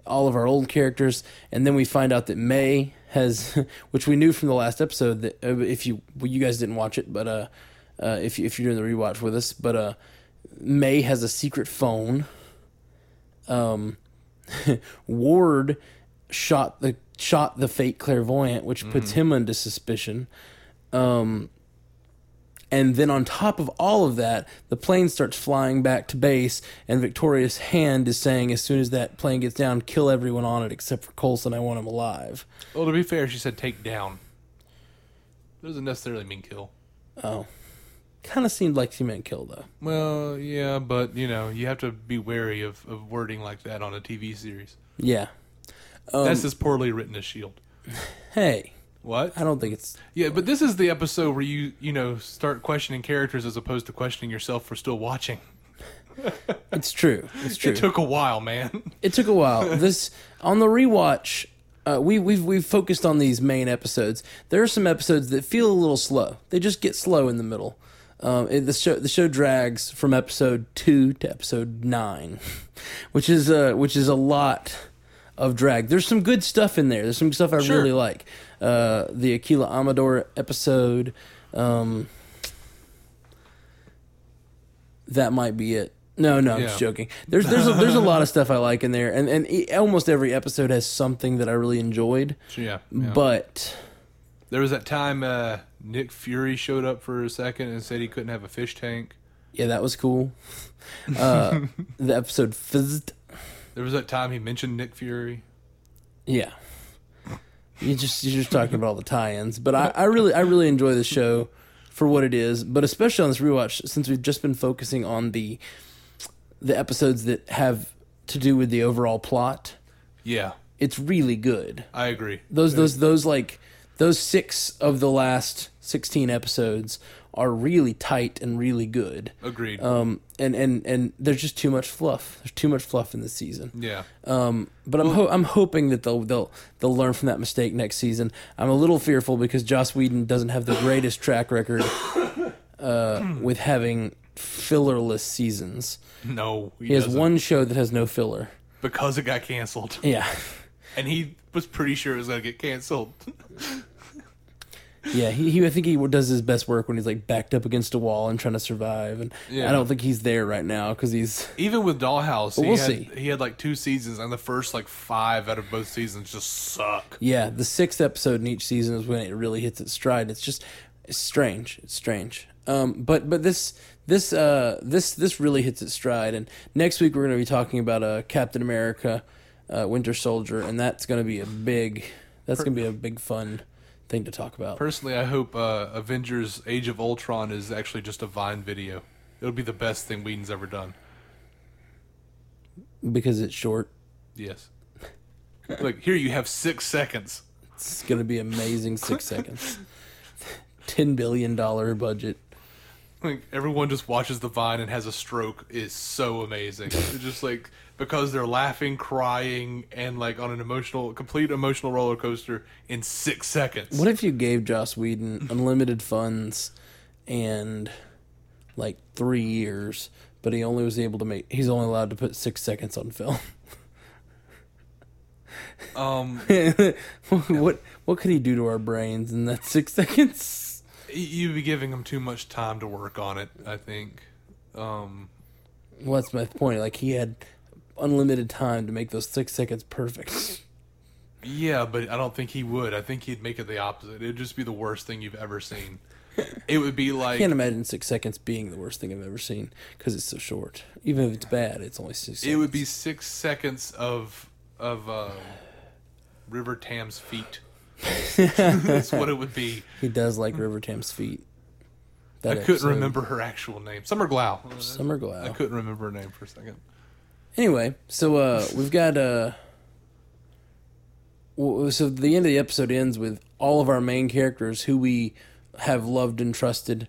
A: all of our old characters, and then we find out that May has, which we knew from the last episode that uh, if you well, you guys didn't watch it, but uh, uh, if if you're doing the rewatch with us, but uh, May has a secret phone. Um, Ward shot the shot the fake clairvoyant, which puts him under suspicion. Um, and then on top of all of that, the plane starts flying back to base, and Victoria's hand is saying, as soon as that plane gets down, kill everyone on it except for Coulson. I want him alive.
B: Well, to be fair, she said take down. Doesn't necessarily mean kill.
A: Oh, kind of seemed like she meant kill though.
B: Well, yeah, but you know, you have to be wary of, of wording like that on a TV series.
A: Yeah. Um,
B: That's as poorly written as Shield.
A: hey,
B: What?
A: I don't think it's.
B: Yeah, but this is the episode where you you know start questioning characters as opposed to questioning yourself for still watching.
A: It's true. It's true.
B: It took a while, man.
A: It took a while. This on the rewatch, uh, we we've we've focused on these main episodes. There are some episodes that feel a little slow. They just get slow in the middle. Um, it, the show the show drags from episode two to episode nine, which is uh, which is a lot of drag. There's some good stuff in there. There's some stuff I
B: Sure.
A: really like. Uh, the Akela Amador episode. Um, that might be it. No, no, I'm just joking. There's there's a, there's a lot of stuff I like in there, and and e- almost every episode has something that I really enjoyed.
B: Yeah, yeah.
A: But
B: there was that time uh, Nick Fury showed up for a second and said he couldn't have a fish tank.
A: yeah, that was cool. Uh, the episode fizzed.
B: There was that time he mentioned Nick Fury.
A: Yeah, you just you're just talking about all the tie-ins, but I, I really I really enjoy the show for what it is, but especially on this rewatch since we've just been focusing on the the episodes that have to do with the overall plot.
B: Yeah,
A: It's really good.
B: I agree.
A: those those those like those six of the last 16 episodes are really tight and really good
B: Agreed.
A: um and and and there's just too much fluff there's too much fluff in this season
B: yeah.
A: um but i'm ho- i'm hoping that they'll they'll they'll learn from that mistake next season i'm a little fearful because joss whedon doesn't have the greatest track record uh with having fillerless seasons
B: No, he,
A: he has
B: doesn't.
A: one show that has no filler
B: because it got canceled,
A: yeah
B: and he was pretty sure it was gonna get canceled.
A: Yeah, he, he I think he does his best work when he's like backed up against a wall and trying to survive, and
B: Yeah.
A: I don't think he's there right now because he's
B: Even with Dollhouse, he
A: we'll
B: had,
A: see.
B: He had like two seasons, and the first like five out of both seasons just suck.
A: yeah. The sixth episode in each season is when it really hits its stride. It's just it's strange. It's strange. Um, but but this this uh this this really hits its stride, and next week we're going to be talking about uh Captain America, uh, Winter Soldier, and that's going to be a big that's going to be a big fun thing to talk about.
B: Personally, I hope uh, Avengers: Age of Ultron is actually just a Vine video. It'll be the best thing Whedon's ever done.
A: because it's short.
B: Yes. Like here, you have six seconds.
A: It's going to be amazing. Six seconds. Ten billion dollar budget.
B: Like everyone just watches the Vine and has a stroke is so amazing. It's just like because they're laughing, crying, and like on an emotional, complete emotional roller coaster in six seconds.
A: What if you gave Joss Whedon unlimited funds and like three years, but he only was able to make he's only allowed to put six seconds on film.
B: Um,
A: what what could he do to our brains in that six seconds?
B: You'd be giving him too much time to work on it. I think. Um,
A: Well, that's my point. Like he had unlimited time to make those six seconds perfect.
B: yeah, but I don't think he would. I think he'd make it the opposite. It'd just be the worst thing you've ever seen. It would be like I
A: can't imagine six seconds being the worst thing I've ever seen because it's so short. Even if it's bad, it's only six. Seconds.
B: it would be six seconds of of uh, River Tam's feet. That's what it would be.
A: He does like River Tam's feet.
B: I couldn't
A: episode.
B: remember her actual name. Summer Glau.
A: Summer Glau.
B: I couldn't remember her name for a second.
A: Anyway, so uh, we've got uh, so the end of the episode ends with all of our main characters who we have loved and trusted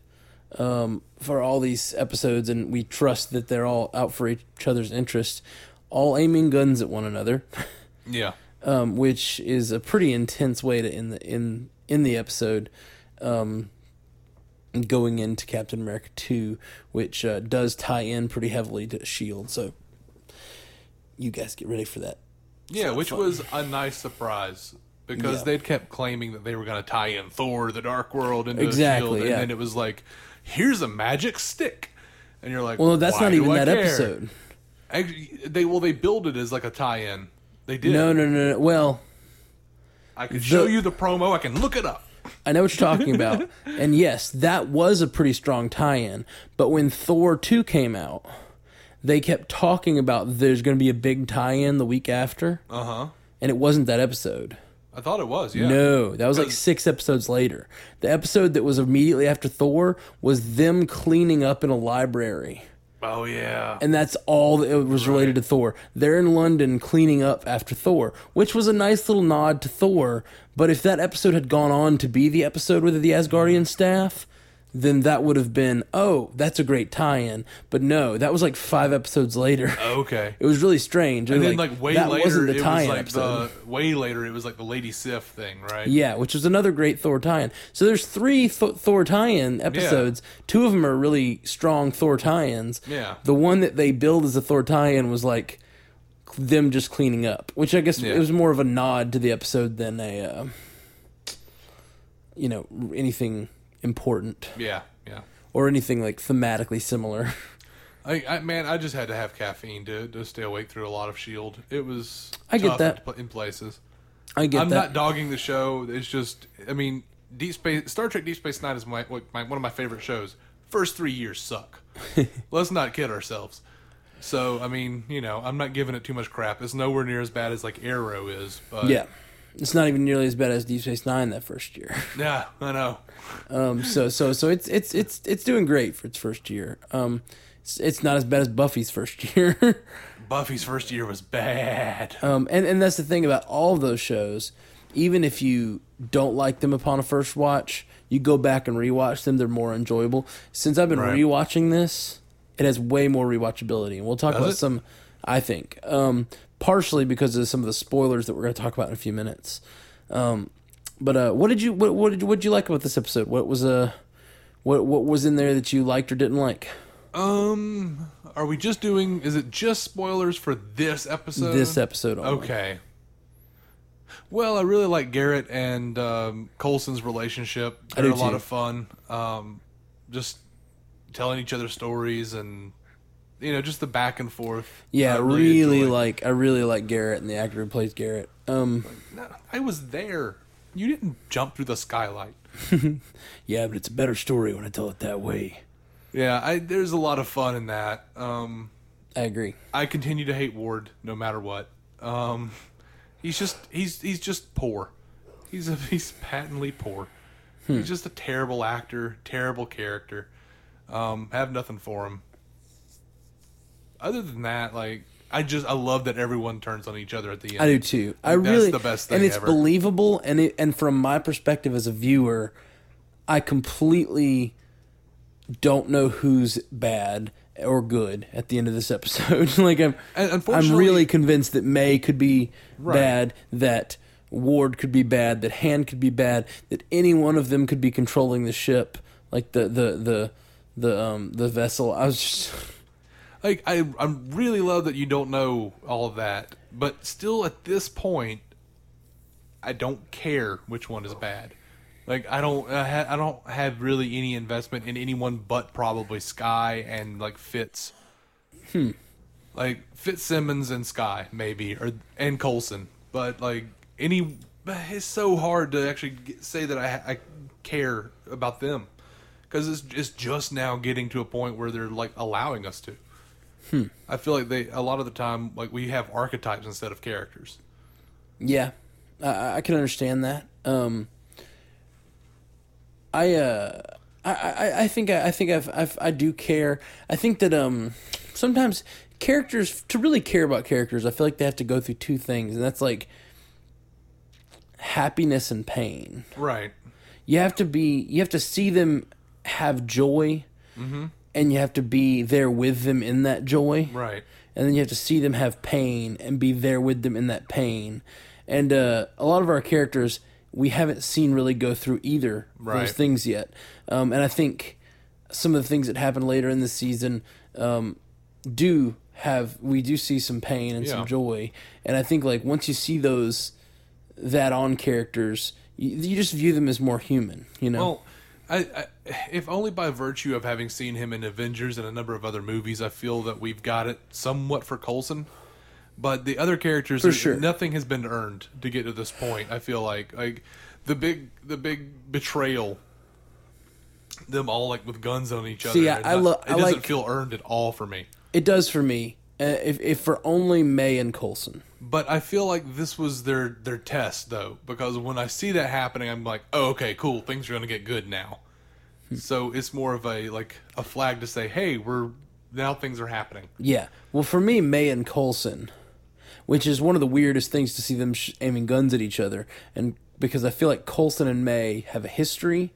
A: um, for all these episodes, and we trust that they're all out for each other's interest, all aiming guns at one another.
B: Yeah.
A: Um, which is a pretty intense way to in the in in the episode. Um, going into Captain America 2, which uh, does tie in pretty heavily to Shield. So you guys get ready for that.
B: Yeah, which
A: fun.
B: was a nice surprise because
A: Yeah.
B: they'd kept claiming that they were going to tie in Thor, the Dark World, into
A: Exactly,
B: Shield, and
A: yeah.
B: then it was like, here's a magic stick, and you're like,
A: Well, that's not even that
B: care?
A: episode.
B: They well, they build it as like a tie-in. They did.
A: No, no, no, no. Well,
B: I could show you the promo. I can look it up.
A: I know what you're talking about. and yes, that was a pretty strong tie in. But when Thor 2 came out, they kept talking about there's going to be a big tie in the week after.
B: Uh huh.
A: And it wasn't that episode.
B: I thought it was. Yeah.
A: No, that was like six episodes later. The episode that was immediately after Thor was them cleaning up in a library.
B: Oh yeah.
A: And that's all that it was related to Thor. They're in London cleaning up after Thor, which was a nice little nod to Thor. But if that episode had gone on to be the episode with the Asgardian staff, then that would have been, oh, that's a great tie in. But no, that was like five episodes later.
B: okay.
A: It was really strange.
B: And then
A: was
B: like way later,
A: the
B: it was
A: tie-in
B: like
A: episode.
B: the way later it was like the Lady Sif thing, right?
A: Yeah, which was another great Thor tie-in. So there's three Th- Thor tie-in episodes. Two of them are really strong Thor tie-ins.
B: Yeah.
A: The one that they build as a Thor tie-in was like them just cleaning up, which I guess
B: Yeah.
A: it was more of a nod to the episode than a, uh, you know, anything important
B: Yeah. Yeah.
A: or anything like thematically similar.
B: I, I man, I just had to have caffeine to to stay awake through a lot of Shield. It was
A: I get that.
B: in in places.
A: I get
B: I'm
A: that.
B: not dogging the show. It's just, I mean, Deep Space Star Trek Deep Space Nine is my, my one of my favorite shows. First three years suck. Let's not kid ourselves. So I mean, you know, I'm not giving it too much crap. It's nowhere near as bad as like Arrow is, but
A: yeah. It's not even nearly as bad as Deep Space Nine that first year.
B: yeah, I know.
A: Um, so so so it's it's it's it's doing great for its first year. Um, it's, it's not as bad as Buffy's first year.
B: Buffy's first year was bad.
A: um, and and that's the thing about all of those shows. Even if you don't like them upon a first watch, you go back and rewatch them. They're more enjoyable. Since I've been
B: Right.
A: rewatching this, it has way more rewatchability, and we'll talk
B: Does
A: about
B: it?
A: some. I think um, partially because of some of the spoilers that we're going to talk about in a few minutes. Um, but uh, what did you what what did what did you like about this episode? What was uh, what what was in there that you liked or didn't like?
B: Um, are we just doing? Is it just spoilers for this episode?
A: this episode only.
B: Okay. Well, I really like Garrett and um, Coulson's relationship. They're a lot of fun. Um, just telling each other stories and you know just the back and forth.
A: Yeah,
B: I
A: really,
B: enjoyed.
A: like I really like Garrett and the actor who plays Garrett. Um,
B: No, I was there. You didn't jump through the skylight.
A: yeah, but it's a better story when I tell it that way.
B: Yeah, I, there's a lot of fun in that. Um,
A: I agree.
B: I continue to hate Ward no matter what. Um, he's just he's he's just poor. He's a, he's patently poor. He's just a terrible actor, terrible character. Um, have nothing for him. Other than that, like I just I love that everyone turns on each other at the end.
A: I do too. I
B: That's
A: really
B: the best thing, and
A: it's
B: ever.
A: believable. And it, and from my perspective as a viewer, I completely don't know who's bad or good at the end of this episode. like I'm, I'm really convinced that May could be
B: Right.
A: bad, that Ward could be bad, that Hand could be bad, that any one of them could be controlling the ship, like the the the the um the vessel. I was just
B: like I I really love that you don't know all of that, but still at this point, I don't care which one is bad. Like I don't I, ha- I don't have really any investment in anyone but probably Skye and like Fitz. Hmm. Like Fitzsimmons and Skye maybe or and Coulson, but like any it's so hard to actually get, say that I I care about them because it's it's just now getting to a point where they're like allowing us to. I feel like they a lot of the time like we have archetypes instead of characters.
A: Yeah, I, I can understand that. Um, I uh, I, I, I think I, I think I've, I've I do care. I think that um, sometimes characters to really care about characters, I feel like they have to go through two things, and that's like happiness and pain.
B: Right.
A: You have to be you have to see them have joy, and you have to be there with them in that joy
B: Right.
A: and then you have to see them have pain and be there with them in that pain and uh, a lot of our characters we haven't seen really go through either
B: Right.
A: those things yet. Um, and I think some of the things that happen later in the season um, do have we do see some pain and
B: Yeah.
A: some joy. And I think like once you see those that on characters, you, you just view them as more human. You know.
B: Well, I, I, if only by virtue of having seen him in Avengers and a number of other movies, I feel that we've got it somewhat for Coulson. But the other characters,
A: sure.
B: nothing has been earned to get to this point. I feel like like the big the big betrayal, them all like with guns on each other.
A: See, I- I
B: not-
A: lo-
B: It
A: I
B: doesn't
A: like-
B: feel earned at all for me.
A: It does for me. Uh, if if for only May and Coulson.
B: But I feel like this was their their test though, because when I see that happening, I'm like, oh, okay, cool, things are gonna get good now. so it's more of a like a flag to say, hey, we're now things are happening.
A: Yeah. Well, for me, May and Coulson, which is one of the weirdest things to see them sh- aiming guns at each other, and because I feel like Coulson and May have a history.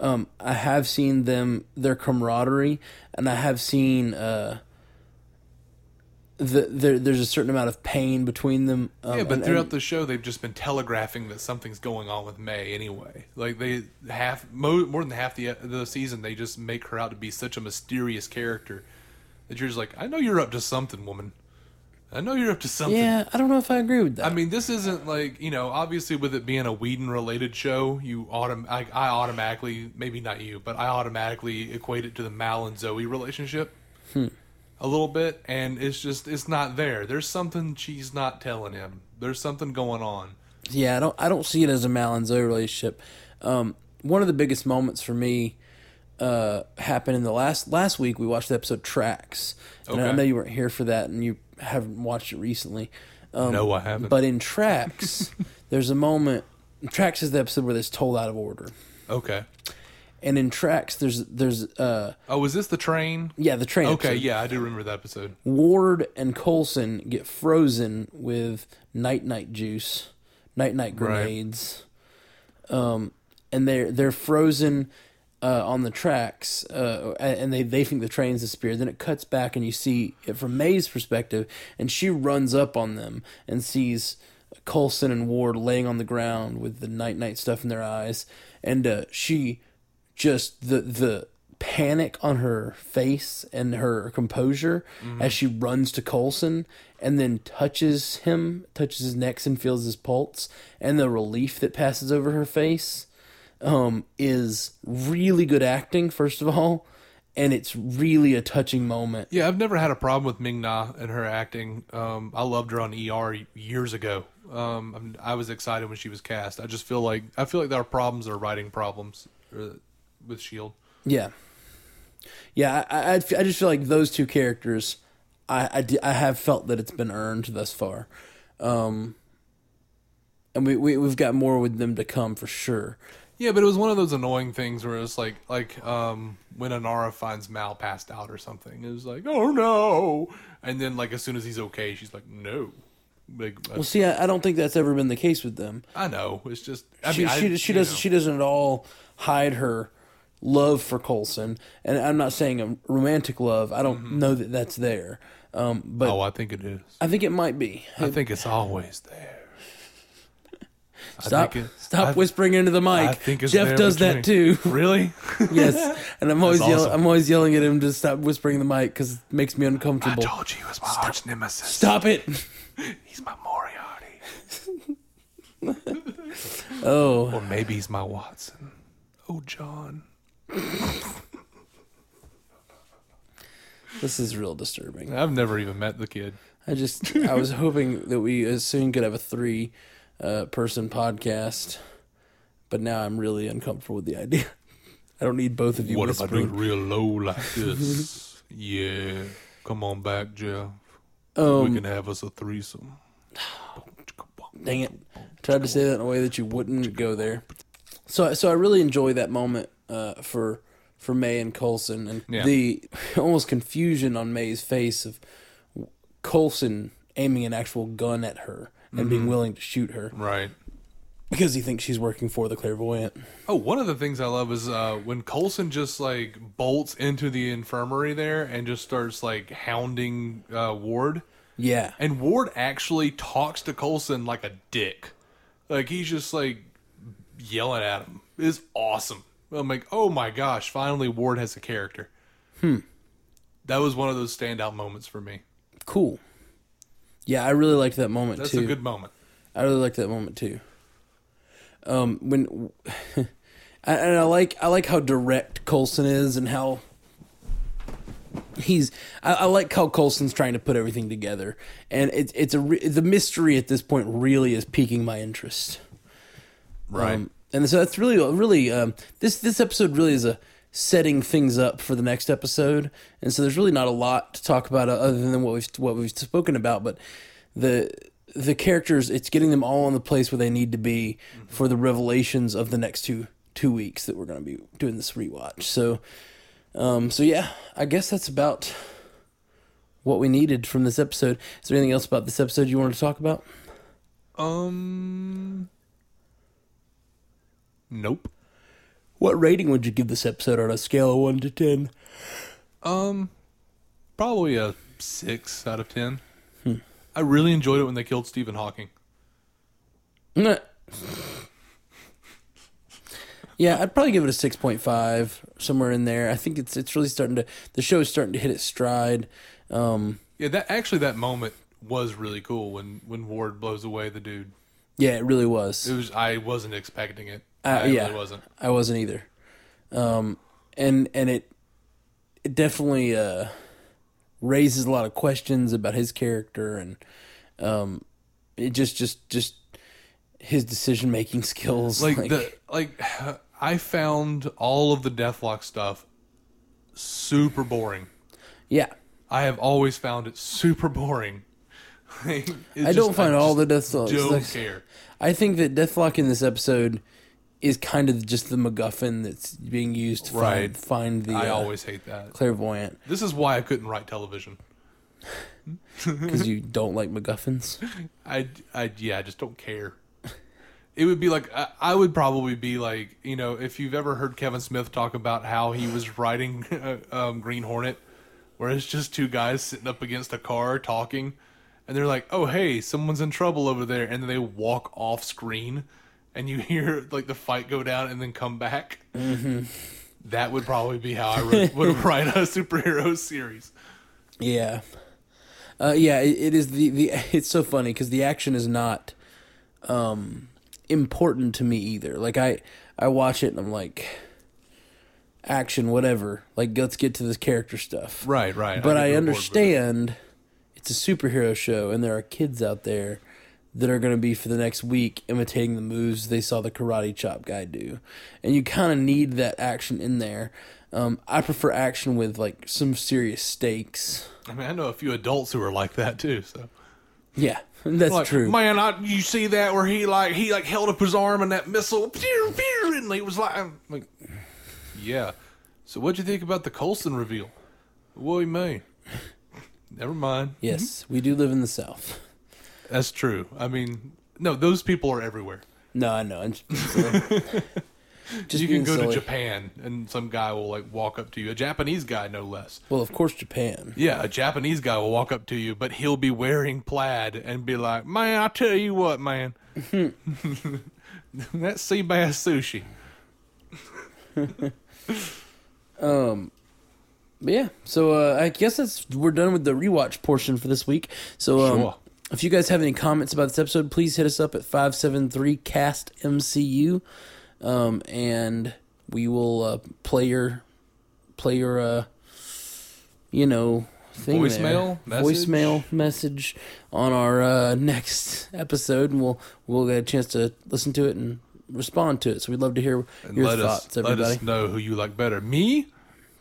A: Um, I have seen them their camaraderie, and I have seen uh, the, there, there's a certain amount of pain between them. Um,
B: Yeah, but
A: and-
B: throughout
A: and-
B: the show, they've just been telegraphing that something's going on with May anyway. Like they half mo- more than half the the season, they just make her out to be such a mysterious character that you're just like, I know you're up to something, woman. I know you're up to something.
A: yeah, I don't know if I agree with that.
B: I mean, this isn't like you know. Obviously, with it being a Whedon related show, you autom- I, I automatically, maybe not you, but I automatically equate it to the Mal and Zoe relationship a little bit, and it's just it's not there. There's something she's not telling him. There's something going on.
A: Yeah, I don't. I don't see it as a Mal and Zoe relationship. Um, one of the biggest moments for me uh, happened in the last last week. We watched the episode Tracks, and I know you weren't here for that, and you haven't watched it recently. Um,
B: No, I haven't.
A: But in Tracks, there's a moment. Tracks is the episode where it's told out of order,
B: Okay.
A: And in Tracks, there's there's uh
B: Oh, was this the train?
A: yeah the train.
B: Okay,
A: episode.
B: yeah, I do remember that episode.
A: Ward and Coulson get frozen with night night juice, night night grenades, um, and they're they're frozen uh, on the tracks, uh, and they they think the train's disappeared. Then it cuts back, and you see it from May's perspective, and she runs up on them and sees Coulson and Ward laying on the ground with the night night stuff in their eyes, and uh, she just the the panic on her face and her composure as she runs to Coulson and then touches him, touches his neck and feels his pulse, and the relief that passes over her face um, is really good acting. First of all, and it's really a touching moment.
B: Yeah, I've never had a problem with Ming Na and her acting. Um, I loved her on ER years ago. Um, I'm- was excited when she was cast. I just feel like I feel like there are problems or writing problems with Shield.
A: Yeah, yeah. I, I, I just feel like those two characters, I, I, I have felt that it's been earned thus far, um, and we, we we've got more with them to come for sure.
B: Yeah, but it was one of those annoying things where it's like like um, when Inara finds Mal passed out or something. It was like, oh no, and then like as soon as he's okay, she's like, no. Like, uh,
A: Well, see, I, I don't think that's ever been the case with them.
B: I know it's just I
A: she
B: mean, I-
A: she, she doesn't
B: know.
A: she doesn't at all hide her love for Coulson, and I'm not saying a romantic love. I don't know that that's there, um, but
B: Mm-hmm. Oh, I think it is.
A: I think it might be.
B: I think it's always there.
A: Stop,
B: it-
A: stop
B: I-
A: whispering into the mic.
B: I think it's
A: Jeff does that too.
B: Really?
A: yes, and I'm always
B: awesome.
A: I'm always yelling at him to stop whispering in the mic because it makes me uncomfortable.
B: I told you he was my arch nemesis.
A: Stop it!
B: He's my Moriarty.
A: Oh,
B: Or maybe he's my Watson. Oh, John.
A: This is real disturbing.
B: I've never even met the kid.
A: I just I was hoping that we as soon could have a three uh, person podcast, but now I'm really uncomfortable with the idea. I don't need both of you
B: what if I do it real low like this? yeah. Come on back, Jeff.
A: Um,
B: we can have us a threesome.
A: Dang it! I Tried to say that in a way that you wouldn't go there. So, so I really enjoy that moment uh, for for May and Coulson, and
B: Yeah.
A: the almost confusion on May's face of Coulson aiming an actual gun at her and being
B: Mm-hmm.
A: willing to shoot her
B: Right.
A: because he thinks she's working for the clairvoyant.
B: Oh, one of the things I love is uh, when Coulson just like bolts into the infirmary there and just starts like hounding uh, Ward.
A: Yeah.
B: And Ward actually talks to Coulson like a dick. Like he's just like yelling at him. It's awesome. I'm like, oh my gosh, finally Ward has a character. Hmm. That was one of those standout moments for me.
A: Cool. Yeah, I really liked that moment too.
B: That's
A: too.
B: a good moment.
A: I really liked that moment too. Um, when and I like I like how direct Coulson is and how he's I, I like how Coulson's trying to put everything together, and it's it's a re- the mystery at this point really is piquing my interest.
B: Right.
A: Um, and so that's really really um, this this episode really is a setting things up for the next episode, and so there's really not a lot to talk about other than what we've what we've spoken about, but the the characters it's getting them all in the place where they need to be for the revelations of the next two two weeks that we're going to be doing this rewatch. So um so yeah, I guess that's about what we needed from this episode. Is there anything else about this episode you wanted to talk about?
B: Um. Nope.
A: What rating would you give this episode on a scale of 1 to 10?
B: Um. Probably a six out of ten. I really enjoyed it when they killed Stephen Hawking.
A: Yeah, I'd probably give it a six point five, somewhere in there. I think it's it's really starting to the show is starting to hit its stride. Um,
B: Yeah, that actually that moment was really cool when when Ward blows away the dude.
A: yeah, it really was.
B: It was I wasn't expecting it.
A: Uh,
B: I
A: yeah.
B: really wasn't.
A: I wasn't either. Um, and and it it definitely uh, raises a lot of questions about his character and um, it just just just his decision making skills.
B: Like, the like I found all of the Deathlok stuff super boring.
A: yeah.
B: I have always found it super boring. Like,
A: I don't find all
B: just
A: the Deathlok.
B: Don't
A: like-
B: care.
A: I think that Deathlok in this episode is kind of just the MacGuffin that's being used to
B: Right.
A: find, find the
B: I
A: uh,
B: always hate that.
A: clairvoyant
B: This is why I couldn't write television.
A: because you don't like MacGuffins.
B: I, I yeah, I just don't care. It would be like I, I would probably be like you know if you've ever heard Kevin Smith talk about how he was writing uh, um, Green Hornet, where it's just two guys sitting up against a car talking, and they're like, "Oh hey, someone's in trouble over there," and then they walk off screen, and you hear like the fight go down and then come back. Mm-hmm. That would probably be how I would, would write a superhero series.
A: Yeah, uh, yeah. It, it is the the. It's so funny because the action is not um, important to me either. Like I I watch it and I'm like, action, whatever. Like let's get to this character stuff.
B: Right, right.
A: but I
B: on board with it.
A: understand it's a superhero show, and there are kids out there that are going to be for the next week imitating the moves they saw the karate chop guy do, and you kind of need that action in there. Um, I prefer action with like some serious stakes.
B: I mean, I know a few adults who are like that too. So
A: Yeah, that's
B: like,
A: true.
B: man. I, you see that where he like he like held up his arm and that missile, pew, pew, and he was like, I'm like, yeah. So what'd you think about the Coulson reveal? What do you mean? Never mind.
A: yes, we do live in the South.
B: That's true. I mean, no, those people are everywhere.
A: No, I know. Just.
B: You can go
A: silly.
B: to Japan and some guy will like walk up to you, a Japanese guy no less.
A: Well, of course, Japan.
B: Yeah, a Japanese guy will walk up to you, but he'll be wearing plaid and be like, "Man, I tell you what, man, that sea bass sushi."
A: But yeah, so uh, I guess that's we're done with the rewatch portion for this week. So um,
B: Sure.
A: If you guys have any comments about this episode, please hit us up at five seven three cast MCU, um, and we will uh, play your play your uh, you know thing there.
B: Voicemail message?
A: voicemail message on our uh, next episode, and we'll we'll get a chance to listen to it and respond to it. So we'd love to hear
B: And
A: your
B: let
A: thoughts,
B: us let
A: everybody.
B: us know who you like better, me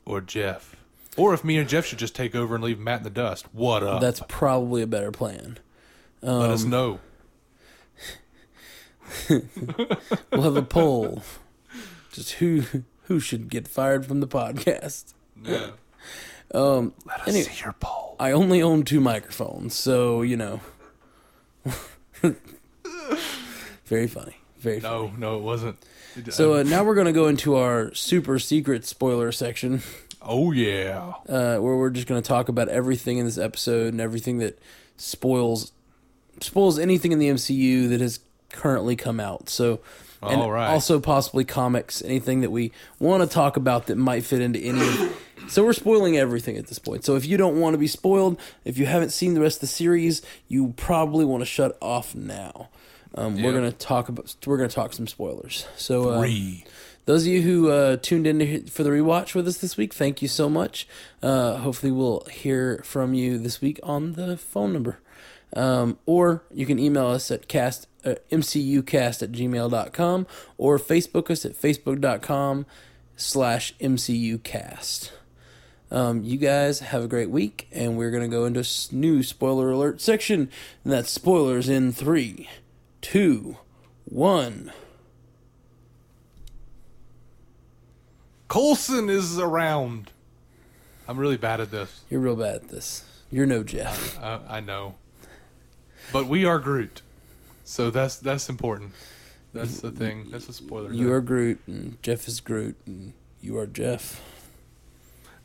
B: or Jeff, or if me and Jeff should just take over and leave Matt in the dust. What up?
A: That's probably a better plan.
B: Let us know.
A: We'll have a poll. Just who who should get fired from the podcast.
B: Yeah.
A: Um,
B: Let us
A: Anyway.
B: see your poll.
A: I only own two microphones, so you know. Very funny. Very funny.
B: No, no, it wasn't. It-
A: So uh, now we're going to go into our super secret spoiler section,
B: oh yeah.
A: uh, where we're just going to talk about everything in this episode and everything that spoils spoils anything in the MCU that has currently come out. So, and
B: All right.
A: also possibly comics, anything that we want to talk about that might fit into any. of So we're spoiling everything at this point. So if you don't want to be spoiled, if you haven't seen the rest of the series, you probably want to shut off now. Um, We're gonna talk about we're gonna talk some spoilers. So uh,
B: Three.
A: those of you who uh, tuned in to, for the rewatch with us this week, thank you so much. Uh, hopefully, we'll hear from you this week on the phone number. Um, or you can email us at cast uh, mcucast at gmail.com or Facebook us at facebook.com slash mcucast. Um, you guys have a great week, and we're going to go into a new spoiler alert section. And that's spoilers in three, two, one.
B: Coulson is around. I'm really bad at this.
A: You're real bad at this. You're no Jeff.
B: Uh, I know, but we are Groot, so that's that's important. That's the thing. That's a spoiler.
A: You are Groot, and Jeff is Groot, and you are Jeff.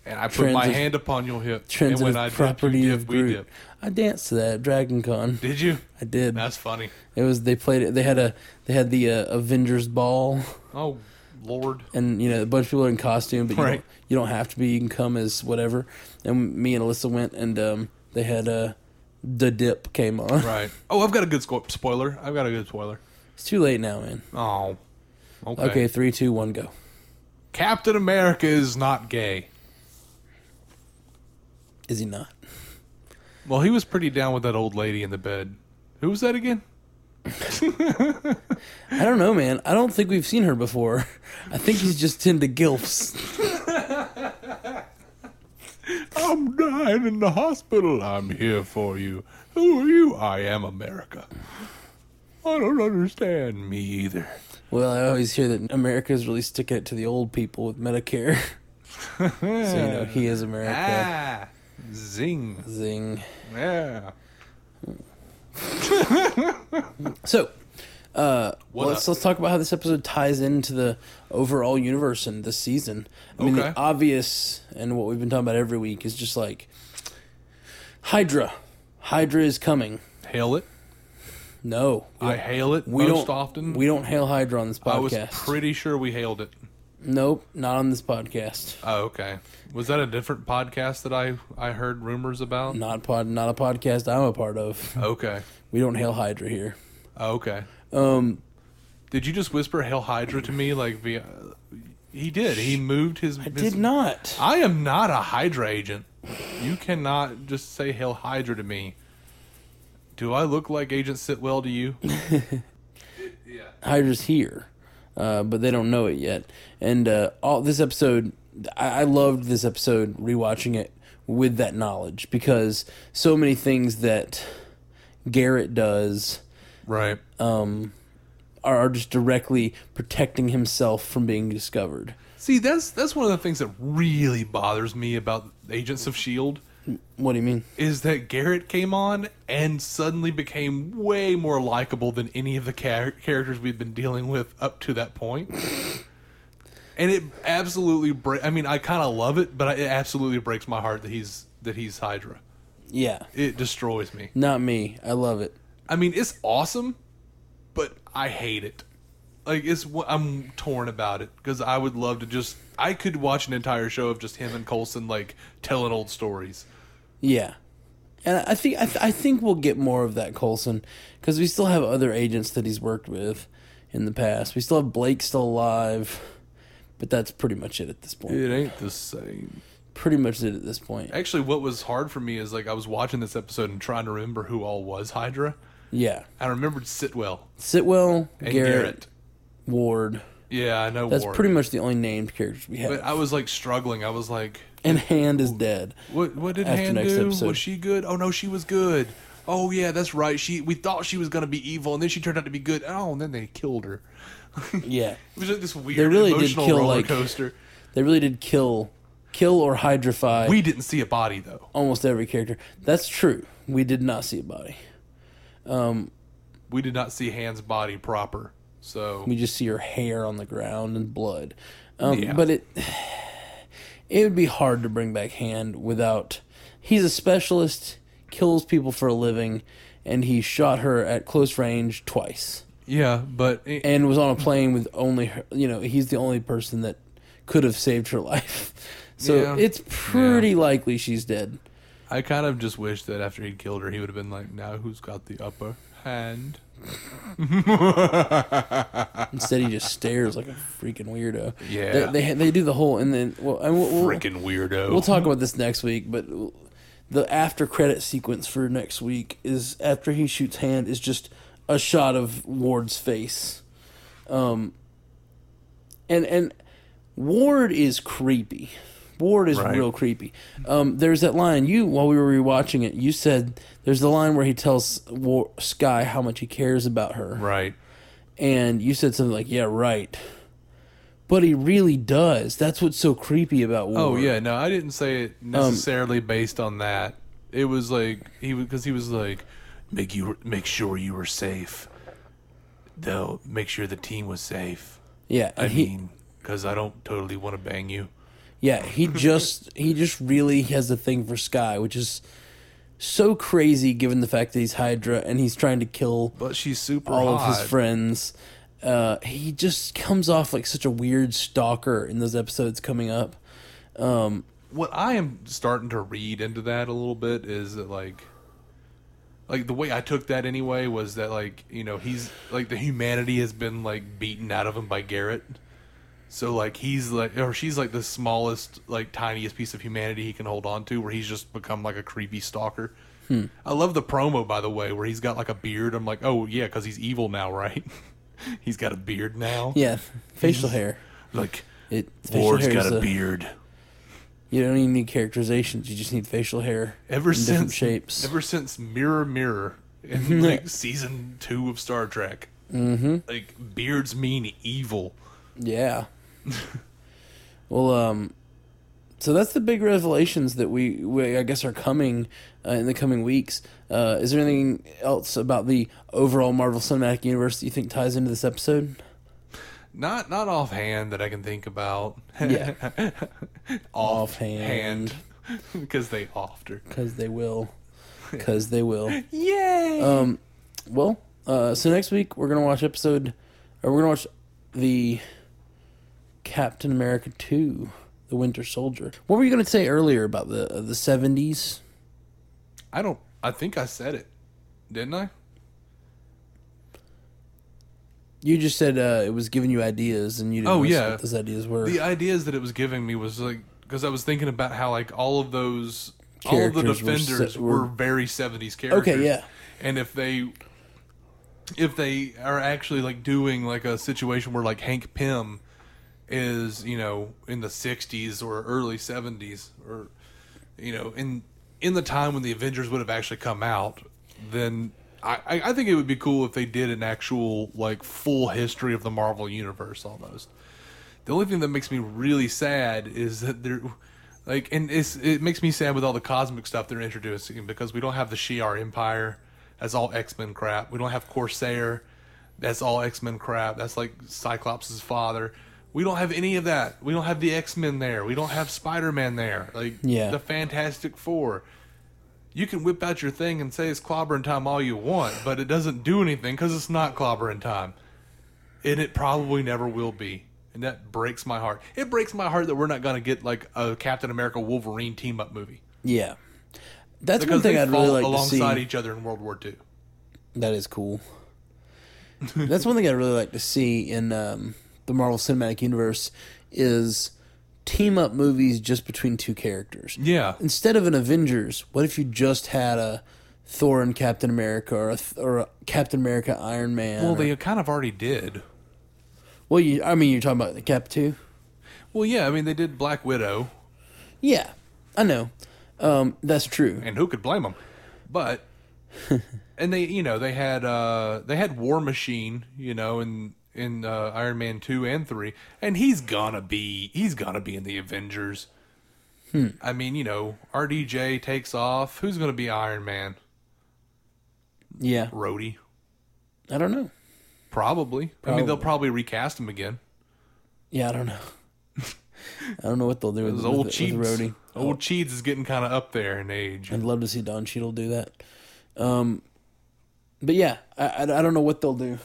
B: and I put my
A: transit-
B: hand upon your hip, and when I dip,
A: property
B: you
A: of
B: dip, we
A: Groot.
B: dip.
A: I danced to that Dragon Con.
B: Did you?
A: I did.
B: That's funny.
A: It was they played it. They had a they had the uh, Avengers ball,
B: Oh Lord.
A: and you know a bunch of people are in costume, but you, don't, you don't have to be. You can come as whatever. And me and Alyssa went, and um, they had uh, the dip came on.
B: Right. Oh, I've got a good sco- spoiler. I've got a good spoiler.
A: It's too late now, man.
B: Oh. Okay.
A: Okay, three, two, one, go.
B: Captain America is not gay.
A: Is he not?
B: Well, he was pretty down with that old lady in the bed. Who was that again?
A: I don't know, man. I don't think we've seen her before. I think he's just into gilfs.
B: I'm dying in the hospital. I'm here for you. Who are you? I am America. I don't understand me either.
A: Well, I always hear that America's really sticking it to the old people with Medicare. so you know he is America.
B: Ah, zing.
A: Zing.
B: Yeah.
A: So, uh, let's let's talk about how this episode ties into the overall universe and this season. I mean,
B: Okay.
A: the obvious and what we've been talking about every week is just like Hydra. Hydra is coming.
B: Hail it.
A: No,
B: I hail it
A: we
B: most
A: don't
B: often.
A: We don't hail Hydra on this podcast.
B: I was
A: podcast.
B: pretty sure we hailed it.
A: nope, not on this podcast.
B: Oh, okay. Was that a different podcast that I I heard rumors about?
A: Not pod, not a podcast I'm a part of.
B: Okay.
A: We don't hail Hydra here.
B: Okay.
A: Um,
B: Did you just whisper "Hail Hydra" to me? Like via? He did. He moved his.
A: I did not.
B: I am not a Hydra agent. You cannot just say "Hail Hydra" to me. Do I look like Agent Sitwell to you? yeah.
A: Hydra's here, uh, but they don't know it yet. And uh, all this episode, I, I loved this episode rewatching it with that knowledge because so many things that Garrett does
B: Right.
A: um, are, are just directly protecting himself from being discovered.
B: See, that's that's one of the things that really bothers me about Agents of Shield
A: What do you mean?
B: is that Garrett came on and suddenly became way more likable than any of the char- characters we've been dealing with up to that. And it absolutely break. I mean, I kind of love it, but it absolutely breaks my heart that he's that he's Hydra.
A: Yeah,
B: It destroys me.
A: not me. I love it.
B: I mean, it's awesome, but I hate it. Like it's I'm torn about it because I would love to just I could watch an entire show of just him and Coulson like telling old stories.
A: Yeah, and I think I, th- I think we'll get more of that Coulson because we still have other agents that he's worked with in the past. We still have Blake still alive, but that's pretty much it at this point.
B: It ain't the same.
A: Pretty much it at this point.
B: Actually, what was hard for me is like I was watching this episode and trying to remember who all was Hydra.
A: Yeah,
B: I remembered Sitwell
A: Sitwell,
B: and
A: Garrett,
B: Garrett.
A: Ward.
B: Yeah, I know.
A: That's
B: Ward.
A: pretty much the only named characters we have.
B: But I was like struggling. I was like,
A: and Hand is dead.
B: What what did
A: Hand
B: do?
A: episode.
B: Was she good? Oh no, she was good. Oh yeah, that's right. She we thought she was gonna be evil, and then she turned out to be good. Oh, and then they killed her.
A: Yeah,
B: It was like this weird
A: They really did
B: emotional
A: kill,
B: roller
A: like-
B: coaster.
A: they really did kill, kill or hydrify
B: We didn't see a body though.
A: almost every character. That's true. We did not see a body.
B: We did not see Han's body proper. So
A: We just see her hair on the ground and blood. Um,
B: Yeah.
A: But it it would be hard to bring back Hand without. He's a specialist. kills people for a living, and he shot her at close range twice,
B: Yeah, but it,
A: and was on a plane with only her. You know, he's the only person that could have saved her life. So
B: Yeah.
A: it's pretty likely she's dead.
B: I kind of just wish that after he'd killed her, he would have been like, "Now who's got the upper hand?"
A: Instead, he just stares like a freaking weirdo.
B: Yeah.
A: they, they they do the whole and then well, and we'll, we'll,
B: Freaking weirdo.
A: we'll talk about this next week. But the after credit sequence for next week is after he shoots hand is just a shot of Ward's face, um, and and Ward is creepy. Ward is
B: Right.
A: real creepy. Um, there's that line you while we were rewatching it. You said there's the line where he tells War, Skye how much he cares about her
B: Right.
A: and you said something like, "Yeah, right." But he really does. That's what's so creepy about Ward.
B: Oh yeah, no, I didn't say it necessarily based on that. It was like he because he was like, make you make sure you were safe. They'll make sure the team was safe.
A: yeah.
B: I
A: he,
B: mean, because I don't totally want to bang you.
A: Yeah, he just he just really has a thing for Skye, which is so crazy given the fact that he's Hydra and he's trying to kill
B: But she's super
A: all
B: hot.
A: of his friends. Uh, he just comes off like such a weird stalker in those episodes coming up.
B: Um, what I am starting to read into that a little bit is that like like the way I took that anyway was that like, you know, he's like the humanity has been like beaten out of him by Garrett. So like he's like or she's like the smallest like tiniest piece of humanity he can hold on to where he's just become like a creepy stalker. I love the promo by the way where he's got like a beard. I'm like, "Oh yeah, cuz he's evil now, right?" he's got a beard now.
A: Yeah, facial hair.
B: Like
A: It
B: Ward's got a
A: a-
B: beard.
A: You don't even need characterizations. You just need facial hair
B: ever since
A: shapes.
B: ever since Mirror Mirror in like season two of Star Trek, mm-hmm. like beards mean evil.
A: Yeah. well, um, so that's the big revelations that we, we I guess, are coming uh, in the coming weeks. Uh, is there anything else about the overall Marvel Cinematic Universe that you think ties into this episode?
B: Not not offhand that I can think about.
A: Yeah.
B: offhand because they her.
A: Because they will. Because they will.
B: Yay!
A: Um, well, uh, so next week we're gonna watch episode, or we're gonna watch the Captain America two, the Winter Soldier. What were you gonna say earlier about the uh, the seventies?
B: I don't. I think I said it, didn't I?
A: You just said uh, it was giving you ideas, and you didn't
B: Oh,
A: know
B: yeah.
A: what those ideas were.
B: The ideas that it was giving me was like because I was thinking about how like all of those all of the
A: Characters were
B: defenders
A: se-
B: were,
A: were-
B: very seventies characters.
A: okay, yeah,
B: and if they if they are actually like doing like a situation where like Hank Pym is you know in the 60s or early 70s or you know in in the time when the Avengers would have actually come out then I, I think it would be cool if they did an actual like full history of the Marvel universe almost. The only thing that makes me really sad is that they're like and it's it makes me sad with all the cosmic stuff they're introducing because we don't have the Shi'ar Empire. That's all X-Men crap. We don't have Corsair. That's all X-Men crap. That's like Cyclops' father we don't have any of that we don't have the X-Men there we don't have Spider-Man there like
A: Yeah.
B: the Fantastic Four you can whip out your thing and say it's clobbering time all you want but it doesn't do anything because it's not clobbering time and it probably never will be. And that breaks my heart. It breaks my heart that we're not going to get like a Captain America Wolverine team up movie
A: yeah. That's
B: because
A: one thing I'd really like to see.
B: alongside each other in World War II.
A: That is cool. That's one thing I'd really like to see in um, the Marvel Cinematic Universe is team up movies just between two characters.
B: Yeah,
A: Instead of an Avengers, what if you just had a Thor and Captain America or a, or a Captain America Iron Man?
B: well,
A: or-
B: they kind of already did.
A: well, you, I mean, you're talking about the Cap two.
B: Well, yeah, I mean they did Black Widow,
A: Yeah, I know. Um, that's true.
B: and who could blame them? But and they, you know, they had uh they had War Machine, you know, in in uh, Iron Man two and three, and he's gonna be he's gonna be in the Avengers. I mean, you know, RDJ takes off. Who's gonna be Iron Man?
A: Yeah,
B: Rhodey.
A: I don't know.
B: Probably. I mean, they'll probably recast him again.
A: Yeah, I don't know. I don't know what they'll do with, with,
B: old Cheats.
A: Rhodey.
B: Old Cheats is getting kind of up there in age.
A: I'd love to see Don Cheadle do that. Um, but yeah, I, I, I don't know what they'll do.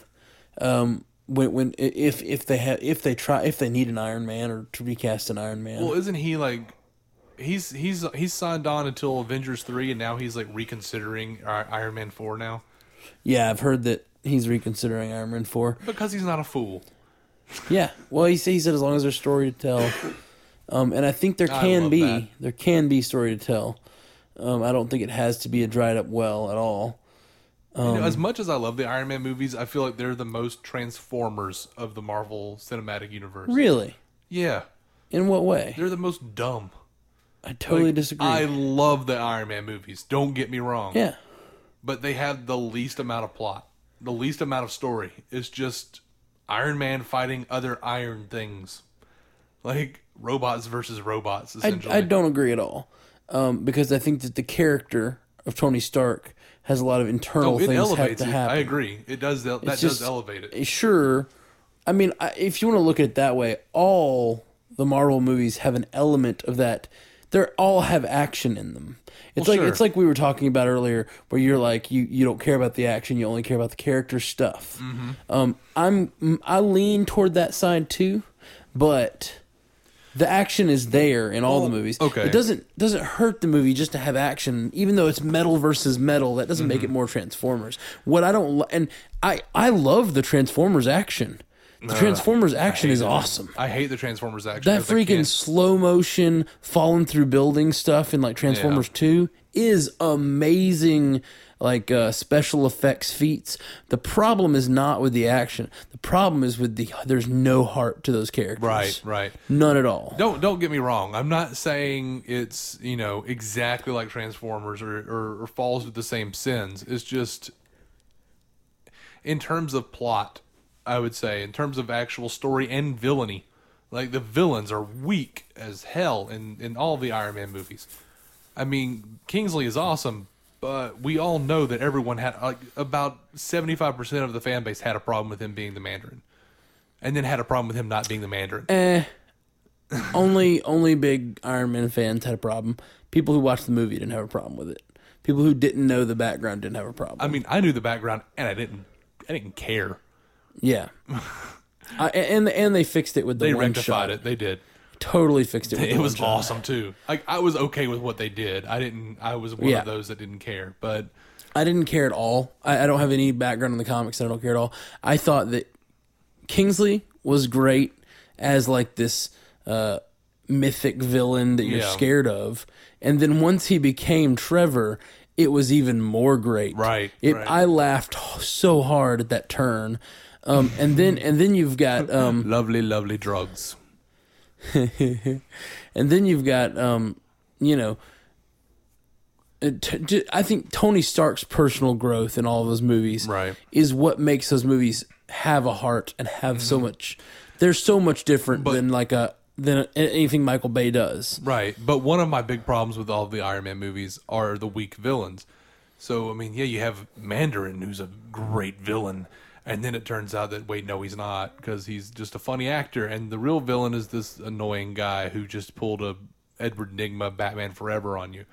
A: Um, when when if if they have if they try if they need an Iron Man or to recast an Iron Man.
B: Well, isn't he like? He's he's he's signed on until Avengers three, and now he's like reconsidering Iron Man four now
A: yeah, I've heard that he's reconsidering Iron Man four.
B: because he's not a fool.
A: Yeah, well, he said he said as long as there's story to tell, um, and I think there can be
B: that.
A: there can be story to tell. Um, I don't think it has to be a dried up well at all.
B: You
A: Um,
B: know, as much as I love the Iron Man movies, I feel like they're the most Transformers of the Marvel Cinematic Universe.
A: Really,
B: Yeah,
A: in what way?
B: they're the most dumb.
A: I totally
B: Like,
A: disagree.
B: I love the Iron Man movies. Don't get me wrong.
A: yeah,
B: but they have the least amount of plot, the least amount of story. It's just Iron Man fighting other iron things, like robots versus robots.
A: I, I don't agree at all um, because I think that the character of Tony Stark has a lot of internal
B: Oh, it
A: things have
B: elevates
A: to
B: it.
A: happen.
B: I agree. It does. That
A: It's
B: does
A: just-
B: elevate it.
A: Sure, I mean, I- if you want to look at it that way, all the Marvel movies have an element of that. They all have action in them. It's
B: Well,
A: like
B: sure.
A: it's like we were talking about earlier, where you're like you you don't care about the action, you only care about the character stuff.
B: Mm-hmm.
A: Um, I'm I lean toward that side too, but the action is there in all the movies.
B: okay.
A: it doesn't doesn't hurt the movie just to have action, even though it's metal versus metal. That doesn't
B: Mm-hmm.
A: make it more Transformers. What I don't and I I love the Transformers action. The Transformers action is awesome.
B: I hate the Transformers action.
A: That freaking slow motion falling through building stuff in like Transformers 2 is amazing like uh, special effects feats. The problem is not with the action. The problem is with the there's no heart to those characters.
B: Right, right.
A: None at all.
B: Don't don't get me wrong. I'm not saying it's you know exactly like Transformers or, or, or falls with the same sins. It's just in terms of plot, I would say in terms of actual story and villainy, like the villains are weak as hell in in all the Iron Man movies. I mean, Kingsley is awesome, but we all know that everyone had like about 75 percent of the fan base had a problem with him being the Mandarin, and then had a problem with him not being the Mandarin.
A: Eh. only only big Iron Man fans had a problem. People who watched the movie didn't have a problem with it. People who didn't know the background didn't have a problem.
B: I mean, I knew the background, and I didn't. I didn't care.
A: yeah. I, and and they fixed it with the
B: They
A: one
B: rectified
A: shot.
B: it. They did.
A: Totally fixed it. With
B: It was
A: shot.
B: awesome too. Like I was okay with what they did. I didn't. I was one
A: Yeah.
B: of those that didn't care. But
A: I didn't care at all. I, I don't have any background in the comics. So I don't care at all. I thought that Kingsley was great as like this uh, mythic villain that you're
B: Yeah.
A: scared of, and then once he became Trevor, it was even more great.
B: Right,
A: It,
B: right.
A: I laughed so hard at that turn. Um, and then and then you've got um,
B: lovely, lovely drugs.
A: and then you've got um, you know it- t- j- I think Tony Stark's personal growth in all of those movies
B: Right.
A: is what makes those movies have a heart and have so much they're so much different
B: But-
A: than like a than anything Michael Bay does.
B: Right. But one of my big problems with all the Iron Man movies are the weak villains. So I mean, yeah, you have Mandarin, who's a great villain, and then it turns out that wait, no, he's not because he's just a funny actor, and the real villain is this annoying guy who just pulled a Edward Nygma Batman Forever on you.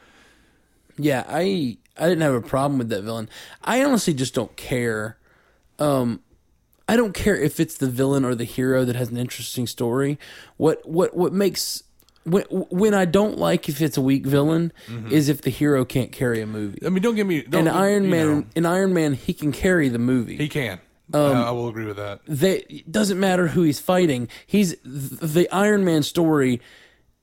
A: Yeah, I I didn't have a problem with that villain. I honestly just don't care. Um, I don't care if it's the villain or the hero that has an interesting story. What what what makes when when I don't like if it's a weak villain is if the hero can't carry a movie.
B: I mean, don't get me. Don't,
A: In Iron Man,
B: know,
A: in Iron Man, he can carry the movie.
B: he can.
A: Um,
B: I, will agree with that.
A: they it doesn't matter who he's fighting. He's the Iron Man story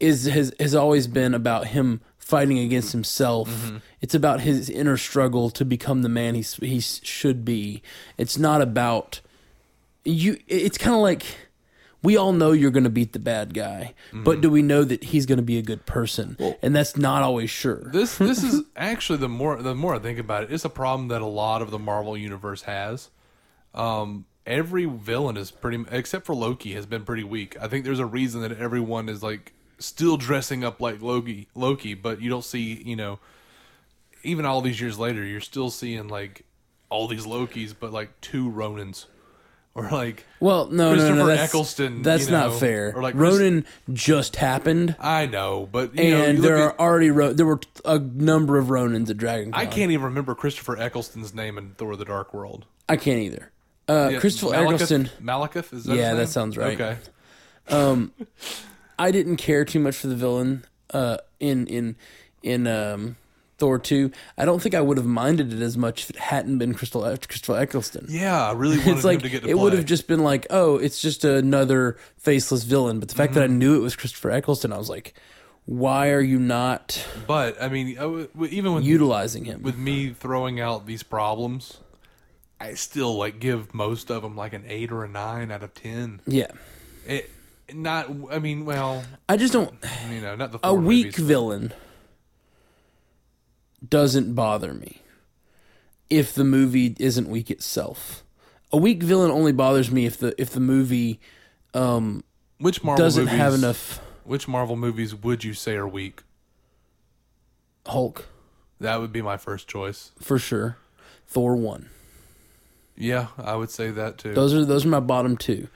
A: is has has always been about him fighting against himself.
B: Mm-hmm.
A: It's about his inner struggle to become the man he he should be. It's not about you. It's kind of like we all know you're going to beat the bad guy,
B: Mm-hmm.
A: but do we know that he's going to be a good person? and that's not always sure.
B: This this is actually the more the more I think about it, it's a problem that a lot of the Marvel universe has. Um, every villain is pretty, except for Loki, has been pretty weak. I think there's a reason that everyone is like still dressing up like Loki, Loki, but you don't see, you know, even all these years later, you're still seeing like all these Lokis, but like two Ronins, or like
A: Well, no, no, no, no, that's,
B: Eccleston,
A: That's
B: you
A: not fair.
B: or like Chris-
A: Ronin just happened,
B: I know, but you know,
A: and
B: you
A: there are already Ro- there were a number of Ronins at Dragon Con.
B: I can't even remember Christopher Eccleston's name in Thor: The Dark World.
A: I can't either. Uh,
B: Yeah,
A: Christopher
B: Malekith-
A: Eccleston.
B: Malekith is that?
A: Yeah,
B: his
A: that sounds right.
B: Okay.
A: I didn't care too much for the villain uh, in in in um, Thor two. I don't think I would have minded it as much if it hadn't been Crystal Christopher Eccleston.
B: Yeah, I really wanted
A: It's like
B: him to get to
A: it
B: play.
A: would have just been like, oh, it's just another faceless villain. But the fact that I
B: Mm-hmm.
A: knew it was Christopher Eccleston, I was like, why are you not
B: But I mean, I w- even with
A: utilizing him?
B: with me throwing out these problems, I still like give most of them like an eight or a nine out of ten.
A: yeah,
B: It not. I mean, well,
A: I just don't.
B: you know, not the
A: A weak
B: movies.
A: villain doesn't bother me if the movie isn't weak itself. A weak villain only bothers me if the if the movie um,
B: Which Marvel
A: doesn't
B: movies,
A: have enough
B: Which Marvel movies would you say are weak?
A: Hulk
B: That would be my first choice.
A: for sure. Thor one.
B: Yeah, I would say that too.
A: Those are those are my bottom two.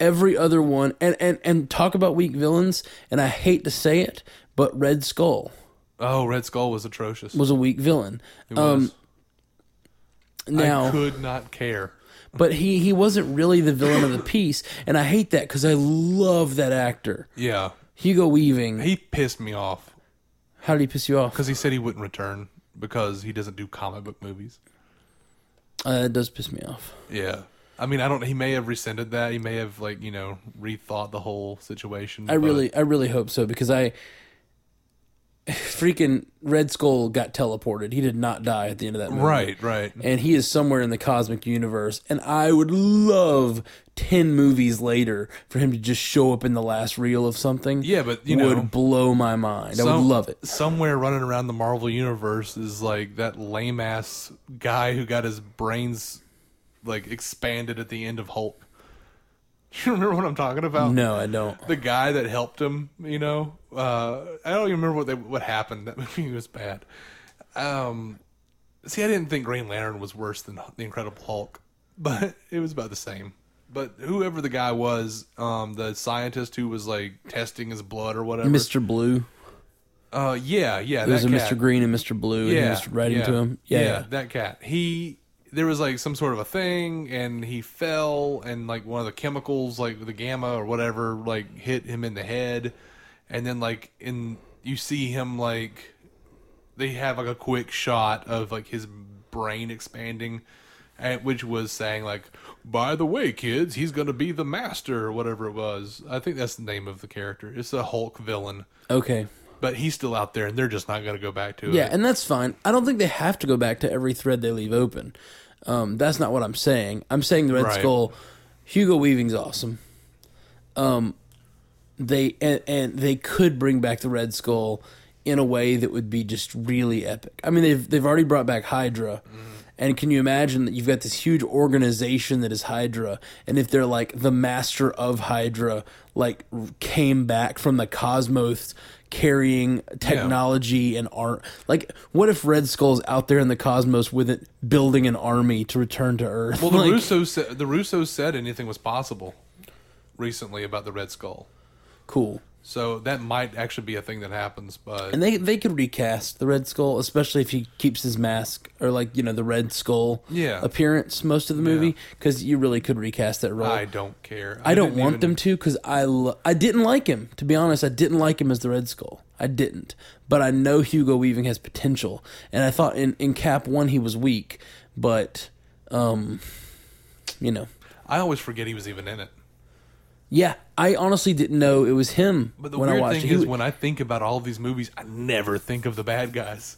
A: Every other one, and and and talk about weak villains. And I hate to say it, but Red Skull
B: oh, Red Skull was atrocious.
A: was a weak villain.
B: It
A: Um,
B: was.
A: now,
B: I could not care.
A: but he he wasn't really the villain of the piece, and I hate that because I love that actor,
B: Yeah,
A: Hugo Weaving.
B: he pissed me off
A: How did he piss you off?
B: because he said he wouldn't return because he doesn't do comic book movies.
A: Uh, it does piss me off.
B: Yeah. I mean, I don't. He may have rescinded that. He may have like you know rethought the whole situation.
A: I
B: but-
A: really, I really hope so because I freaking Red Skull got teleported. He did not die at the end of that movie.
B: right, right.
A: and he is somewhere in the cosmic universe. And I would love ten movies later for him to just show up in the last reel of something.
B: Yeah, but you know,
A: would blow my mind. I would love it.
B: Somewhere running around the Marvel universe is like that lame ass guy who got his brains like expanded at the end of Hulk. You remember what I'm talking about?
A: No, I don't.
B: The guy that helped him, you know, uh, I don't even remember what they, what happened. That movie was bad. Um, see, I didn't think Green Lantern was worse than the Incredible Hulk, but it was about the same. But whoever the guy was, um, the scientist who was like testing his blood or whatever,
A: Mr. Blue.
B: uh, yeah, yeah,
A: There's
B: that
A: a
B: cat.
A: Mr. Green and Mr. Blue, and he
B: Yeah,
A: was writing
B: yeah,
A: to him. Yeah, yeah.
B: that cat. He there was like some sort of a thing, and he fell, and like one of the chemicals, like the gamma or whatever, like hit him in the head, and then like in you see him like they have like a quick shot of like his brain expanding. And, which was saying like, by the way, kids, he's gonna be the master or whatever it was. I think that's the name of the character. It's a Hulk villain,
A: Okay.
B: but he's still out there, and they're just not gonna go back to
A: Yeah,
B: it.
A: Yeah, and that's fine. I don't think they have to go back to every thread they leave open. Um, that's not what I'm saying. I'm saying the Red
B: Right.
A: Skull, Hugo Weaving's awesome. Um, they and, and they could bring back the Red Skull in a way that would be just really epic. I mean, they've they've already brought back Hydra. And can you imagine that you've got this huge organization that is Hydra, and if they're like the master of Hydra, like came back from the cosmos carrying technology and art, like what if Red Skull's out there in the cosmos with it building an army to return to Earth?
B: Well, the
A: Like,
B: Russos said, the Russos said anything was possible recently about the Red Skull,
A: cool.
B: So that might actually be a thing that happens. But
A: And they they could recast the Red Skull, especially if he keeps his mask or like you know the Red Skull
B: Yeah.
A: appearance most of the movie because you really could recast that role.
B: I don't care.
A: I don't
B: didn't
A: want
B: even-
A: them to because I lo- I didn't like him to be honest. I didn't like him as the Red Skull. I didn't, but I know Hugo Weaving has potential, and I thought in in Cap one he was weak, but um, you know,
B: I always forget he was even in it.
A: Yeah, I honestly didn't know it was him
B: But the
A: when I
B: weird
A: watched
B: thing
A: it.
B: is, when I think about all of these movies, I never think of the bad guys.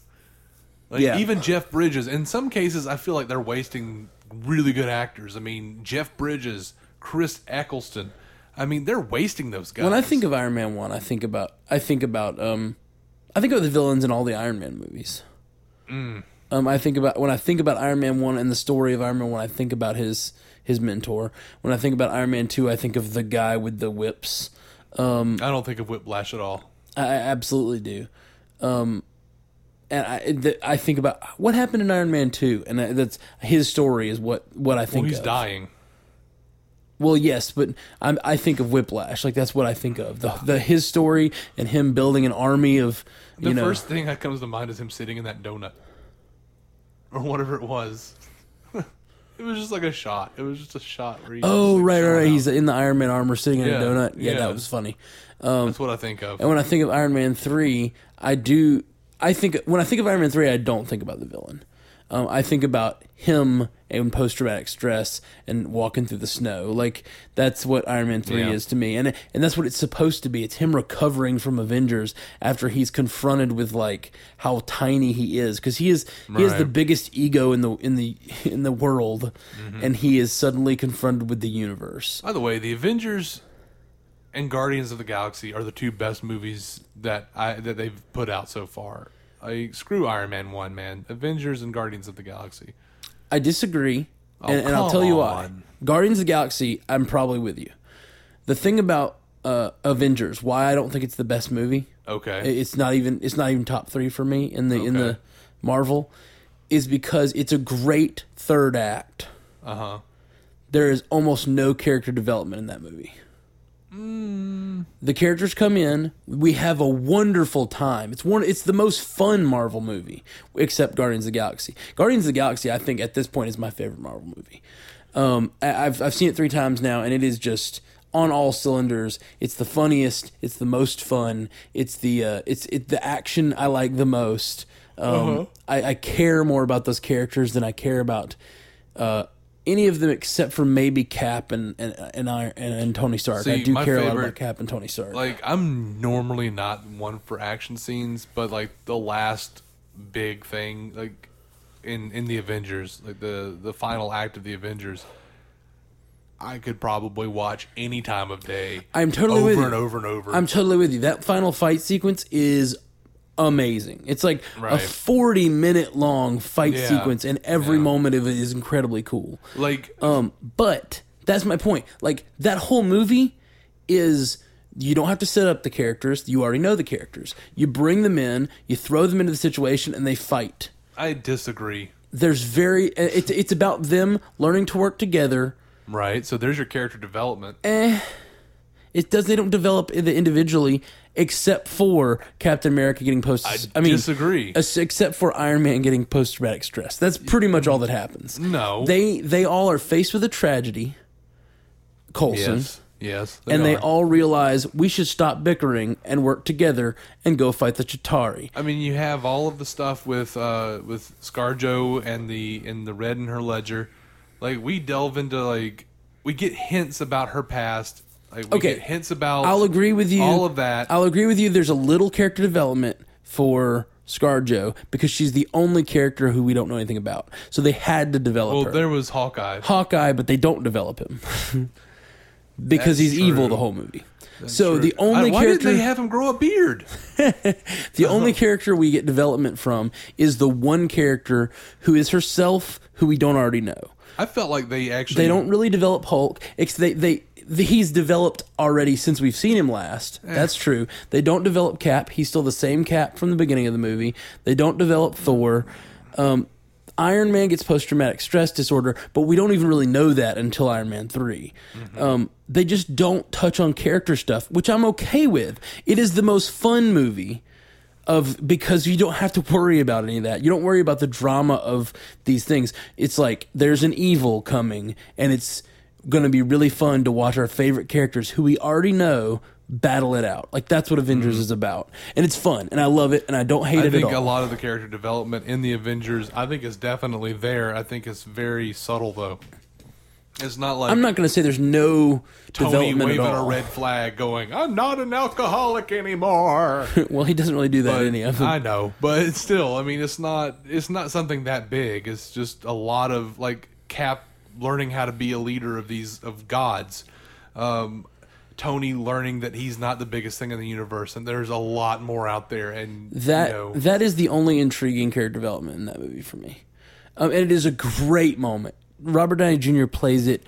B: Like
A: Yeah.
B: even Jeff Bridges. In some cases, I feel like they're wasting really good actors. I mean, Jeff Bridges, Chris Eccleston. I mean, they're wasting those guys.
A: when I think of Iron Man one, I think about I think about um, I think of the villains in all the Iron Man movies.
B: Mm.
A: Um, I think about when I think about Iron Man one and the story of Iron Man one, I think about his his mentor. When I think about Iron Man two, I think of the guy with the whips. Um,
B: I don't think of Whiplash at all.
A: I, absolutely do. Um, and I th- I think about what happened in Iron Man two, and that's his story is what what I think.
B: Well, he's
A: of.
B: dying.
A: Well, yes, but I'm, I think of Whiplash. Like that's what I think of the the his story and him building an army of
B: The
A: know.
B: first thing that comes to mind is him sitting in that donut, or whatever it was. It was just like a shot. It was just a shot. Where he
A: oh right, right, right. He's in the Iron Man armor, sitting in
B: Yeah,
A: a donut. Yeah,
B: yeah.
A: that was funny. Um,
B: That's what I think of.
A: and when I think of Iron Man three, I do. I think when I think of Iron Man three, I don't think about the villain. Um, I think about him in post traumatic stress and walking through the snow. Like that's what Iron Man three
B: Yeah.
A: is to me, and and that's what it's supposed to be. It's him recovering from Avengers after he's confronted with like how tiny he is because he is he has the biggest ego in the in the in the world,
B: Mm-hmm.
A: and he is suddenly confronted with the universe.
B: By the way, the Avengers and Guardians of the Galaxy are the two best movies that I that they've put out so far. I screw Iron Man one, man. Avengers and Guardians of the Galaxy.
A: I disagree,
B: Oh,
A: and, and I'll tell you why.
B: on.
A: Guardians of the Galaxy, I'm probably with you. The thing about uh, Avengers, why I don't think it's the best movie,
B: Okay.
A: it's not even it's not even top three for me in the in the Marvel, is because it's a great third act.
B: Uh huh.
A: There is almost no character development in that movie. The characters come in. We have a wonderful time. It's one. It's the most fun Marvel movie, except Guardians of the Galaxy. Guardians of the Galaxy, I think, at this point, is my favorite Marvel movie. Um, I- I've I've seen it three times now, and it is just on all cylinders. It's the funniest. It's the most fun. It's the uh, it's it the action I like the most. Um, I, I care more about those characters than I care about uh, any of them except for maybe Cap and and and, Iron, and, and Tony Stark. I do care a lot about Cap and Tony Stark.
B: Like I'm normally not one for action scenes, but like the last big thing, like in in the Avengers, like the the final act of the Avengers, I could probably watch any time of day.
A: I'm totally
B: over
A: with you.
B: and over and over.
A: I'm totally with you. That final fight sequence is amazing. It's like a 40 minute long fight
B: Yeah.
A: sequence, and every
B: Yeah.
A: moment of it is incredibly cool.
B: like
A: Um, but that's my point. Like that whole movie is you don't have to set up the characters. You already know the characters. You bring them in, you throw them into the situation, and they fight.
B: I disagree.
A: There's very it's it's about them learning to work together.
B: Right. So there's your character development.
A: It does they don't develop individually except for Captain America getting post.
B: I,
A: I, mean,
B: disagree.
A: except for Iron Man getting post traumatic stress. That's pretty much all that happens.
B: No.
A: They they all are faced with a tragedy. Coulson.
B: yes. Yes.
A: and they
B: are.
A: all realize we should stop bickering and work together and go fight the Chitauri.
B: I mean, you have all of the stuff with uh, with ScarJo and the and the red in her ledger. Like we delve into like we get hints about her past. Like we
A: Okay.
B: get hints about.
A: I'll agree with you.
B: All of that.
A: I'll agree with you. There's a little character development for ScarJo because she's the only character who we don't know anything about. So they had to develop
B: well,
A: her.
B: there was Hawkeye.
A: Hawkeye, but they don't develop him because
B: That's
A: he's evil the whole movie. so
B: Sure.
A: the only
B: Uh, why
A: character,
B: didn't they have him grow a beard?
A: the only character we get development from is the one character who is herself, who we don't already know.
B: I felt like they actually
A: They don't really develop Hulk. Ex- they, they, the, he's developed already since we've seen him last. That's true. They don't develop Cap. He's still the same Cap from the beginning of the movie. They don't develop Thor. Um, Iron Man gets post traumatic stress disorder, but we don't even really know that until Iron Man 3. Um, they just don't touch on character stuff, which I'm okay with. It is the most fun movie of because you don't have to worry about any of that. You don't worry about the drama of these things. It's like there's an evil coming and it's going to be really fun to watch our favorite characters who we already know battle it out. Like that's what Avengers mm-hmm. is about. And it's fun and I love it and I don't hate
B: I
A: it
B: I
A: think
B: a lot of the character development in the Avengers, I think, is definitely there. I think it's very subtle, though. It's not like
A: I'm not going to say there's no
B: Tony waving a red flag, going, "I'm not an alcoholic anymore."
A: well, he doesn't really do that
B: But
A: any of them.
B: I know, but still, I mean, it's not it's not something that big. It's just a lot of like Cap learning how to be a leader of these of gods. Um, Tony learning that he's not the biggest thing in the universe, and there's a lot more out there. And
A: That
B: you know,
A: that is the only intriguing character development in that movie for me, um, and it is a great moment. Robert Downey Jr. plays it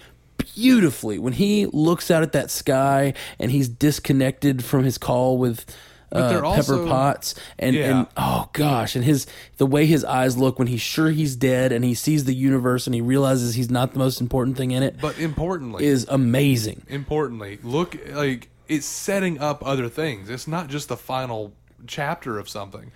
A: beautifully when he looks out at that sky and he's disconnected from his call with uh, Pepper
B: also-
A: Potts, and
B: Yeah.
A: and oh gosh, and his the way his eyes look when he's sure he's dead and he sees the universe and he realizes he's not the most important thing in it
B: But importantly,
A: is amazing.
B: importantly, look like it's setting up other things. It's not just the final chapter of something.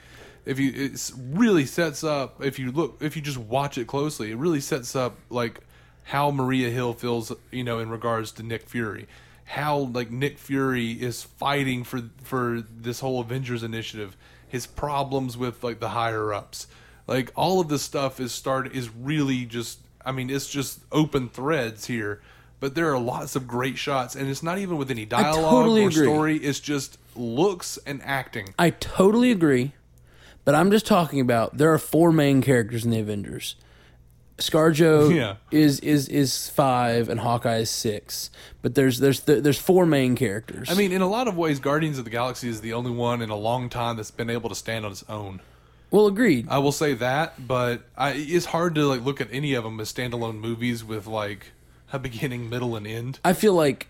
B: If you, it really sets up. If you look, if you just watch it closely, it really sets up like how Maria Hill feels, you know, in regards to Nick Fury. How like Nick Fury is fighting for for this whole Avengers initiative. His problems with like the higher ups, like all of this stuff is start is really just. I mean, it's just open threads here but there are lots of great shots and it's not even with any dialogue
A: totally
B: or
A: agree.
B: story it's just looks and acting
A: I totally agree, but I'm just talking about there are four main characters in the Avengers. ScarJo
B: Yeah.
A: is is is five and Hawkeye is six, but there's there's there's four main characters.
B: i mean in a lot of ways guardians of the galaxy is the only one in a long time that's been able to stand on its own
A: well, agreed.
B: i will say that but I, it's hard to like look at any of them as standalone movies with like a beginning middle and end
A: I feel like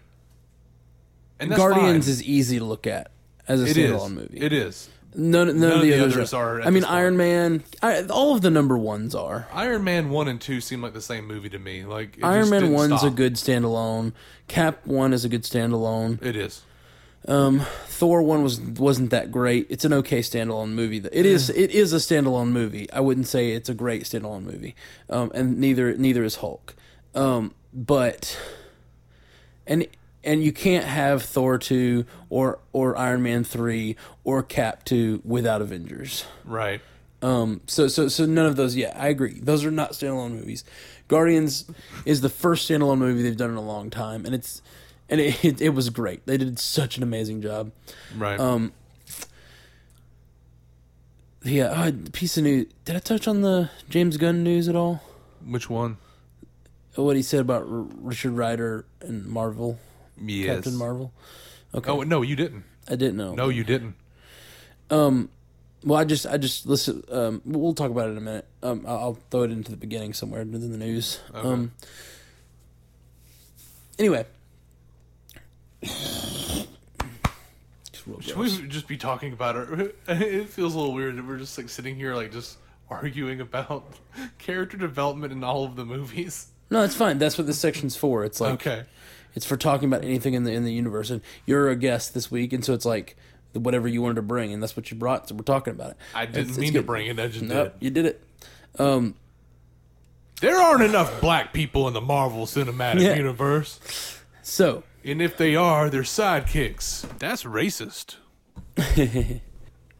B: and
A: Guardians
B: fine.
A: is easy to look at as a
B: it is
A: standalone movie.
B: it is
A: None, none, of the, others,
B: others
A: are. I mean. Iron Man. I, all of the number ones are.
B: iron man 1 and 2 seem like the same movie to me like
A: Iron Man one's a good standalone. Cap one is a good standalone.
B: it is
A: Thor one was wasn't that great. It's an okay standalone movie. It is it is a standalone movie. I wouldn't say it's a great standalone movie. Um, and neither neither is Hulk. Um, but and and you can't have Thor two or or Iron Man three or Cap two without Avengers.
B: right
A: Um, so so so none of those. Yeah, I agree. Those are not standalone movies. Guardians is the first standalone movie they've done in a long time, and it's and it it, it was great. They did such an amazing job.
B: right
A: Um, Yeah, uh, piece of news. Did I touch on the James Gunn news at all?
B: which one
A: What he said about R- Richard Rider and Marvel,
B: yes
A: Captain Marvel. Okay,
B: oh no you didn't
A: I didn't know.
B: no you didn't
A: Um, well, I just, I just listen. Um, we'll talk about it in a minute. Um, I'll, I'll throw it into the beginning somewhere in the news.
B: Okay.
A: Um. Anyway.
B: Should we just be talking about it? It feels a little weird that we're just like sitting here, like just arguing about character development in all of the movies.
A: No, it's fine. That's what this section's for. It's like
B: Okay,
A: it's for talking about anything in the in the universe. And you're a guest this week, and so it's like whatever you wanted to bring, and that's what you brought. So we're talking about it.
B: I didn't
A: it's
B: mean to bring it. I just
A: Nope,
B: did.
A: you did it. Um,
B: There aren't enough black people in the Marvel Cinematic
A: Yeah.
B: Universe,
A: so
B: and if they are, they're sidekicks. That's racist.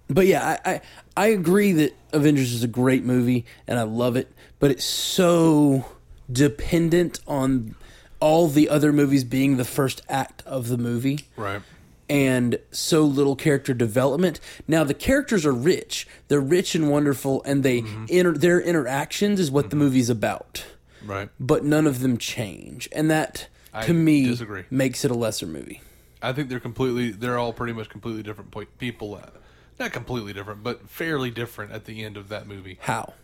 A: But yeah, I, I I agree that Avengers is a great movie and I love it, but it's so dependent on all the other movies being the first act of the movie
B: Right.
A: and so little character development. Now the characters are rich. They're rich and wonderful and they inter- their interactions is what the movie's about.
B: Right.
A: But none of them change. And that
B: I
A: to me
B: disagree.
A: makes it a lesser movie.
B: I think they're completely. They're all pretty much completely different po- people. Uh, not completely different, but fairly different at the end of that movie.
A: How?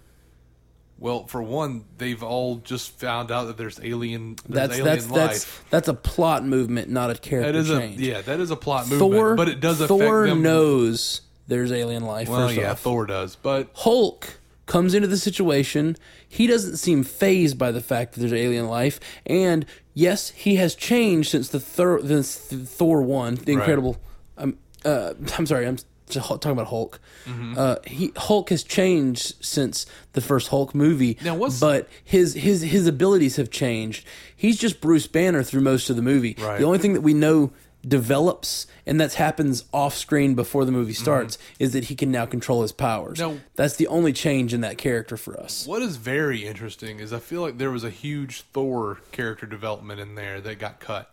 B: Well, for one, they've all just found out that there's alien. There's
A: That's
B: alien
A: that's
B: life.
A: that's that's a plot movement, not a character
B: That is a
A: change.
B: yeah, that is a plot movement,
A: Thor,
B: but it does affect
A: Thor
B: them.
A: knows there's alien life.
B: well, yeah,
A: off.
B: Thor does, but
A: Hulk comes into the situation. He doesn't seem phased by the fact that there's alien life, and yes, he has changed since the Thor, Thor one, the Incredible. Um, uh, I'm sorry, I'm just talking about Hulk.
B: Mm-hmm.
A: Uh, he Hulk has changed since the first Hulk movie.
B: Now, what's-
A: but his his his abilities have changed. He's just Bruce Banner through most of the movie.
B: Right.
A: The only thing that we know develops and that happens off screen before the movie starts is that he can now control his powers.
B: Mm-hmm. Now-
A: That's the only change in that character for us.
B: what is very interesting is I feel like there was a huge Thor character development in there that got cut.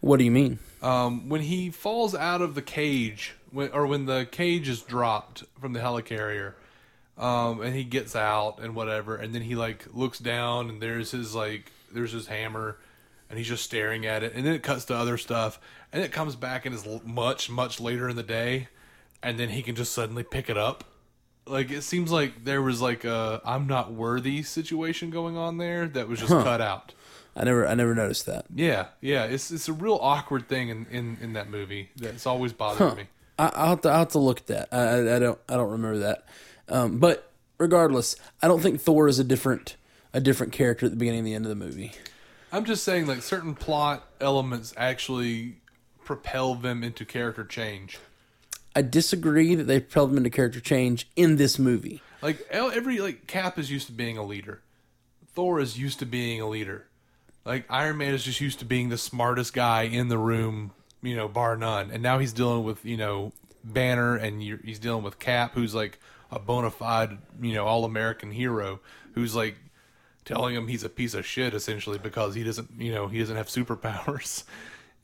A: What do you mean?
B: Um, when he falls out of the cage, when, or when the cage is dropped from the helicarrier, um, and he gets out and whatever, and then he like looks down and there's his like there's his hammer, and he's just staring at it, and then it cuts to other stuff, and it comes back and is much much later in the day, and then he can just suddenly pick it up. Like it seems like there was like a I'm not worthy situation going on there that was just cut out.
A: I never I never noticed that.
B: Yeah, yeah, it's it's a real awkward thing in, in, in that movie that's always bothered me.
A: I, I'll, have to, I'll have to look at that. I, I, I don't I don't remember that. Um, but regardless, I don't think Thor is a different a different character at the beginning and the end of the movie.
B: I'm just saying, like certain plot elements actually propel them into character change.
A: I disagree that they propelled them into character change in this movie.
B: Like every like Cap is used to being a leader, Thor is used to being a leader. Like Iron Man is just used to being the smartest guy in the room, you know, bar none. And now he's dealing with you know Banner, and you're, he's dealing with Cap, who's like a bona fide, you know, all American hero, who's like telling him he's a piece of shit essentially because he doesn't, you know, he doesn't have superpowers,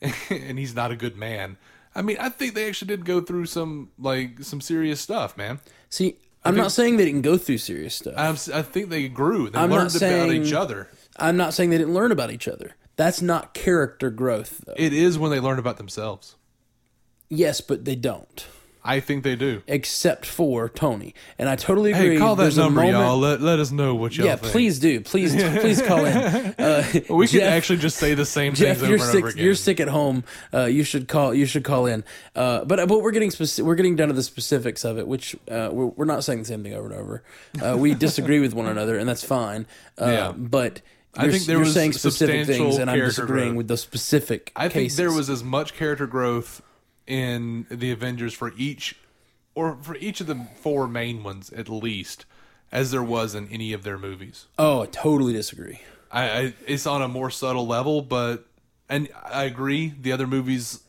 B: and he's not a good man. I mean, I think they actually did go through some like some serious stuff, man.
A: See, I'm not saying they didn't go through serious stuff.
B: I'm, I think they grew. They
A: I'm not
B: learned about
A: saying-
B: each other.
A: I'm not saying they didn't learn about each other. That's not character growth, though.
B: It is when they learn about themselves.
A: yes, but they don't.
B: I think they do.
A: Except for Tony, and I totally agree.
B: Hey, call that
A: There's
B: number,
A: moment-
B: y'all. Let, let us know what y'all
A: Yeah,
B: think.
A: please do. Please, please call in. Uh,
B: We could
A: Jeff-
B: actually just say the same
A: Jeff,
B: things over and
A: sick.
B: over again.
A: If you're sick at home. Uh, you should call. You should call in. Uh, but but we're getting speci- we're getting down to the specifics of it, which uh, we're we're not saying the same thing over and over. Uh, we disagree with one another, and that's fine. Uh,
B: Yeah.
A: But
B: I think there
A: you're
B: was
A: saying specific things, and I'm disagreeing
B: growth.
A: with the specific.
B: I think there was as much character growth in the Avengers for each, or for each of the four main ones at least, as there was in any of their movies.
A: Oh, I totally disagree.
B: I, I it's on a more subtle level, but and I agree the other movies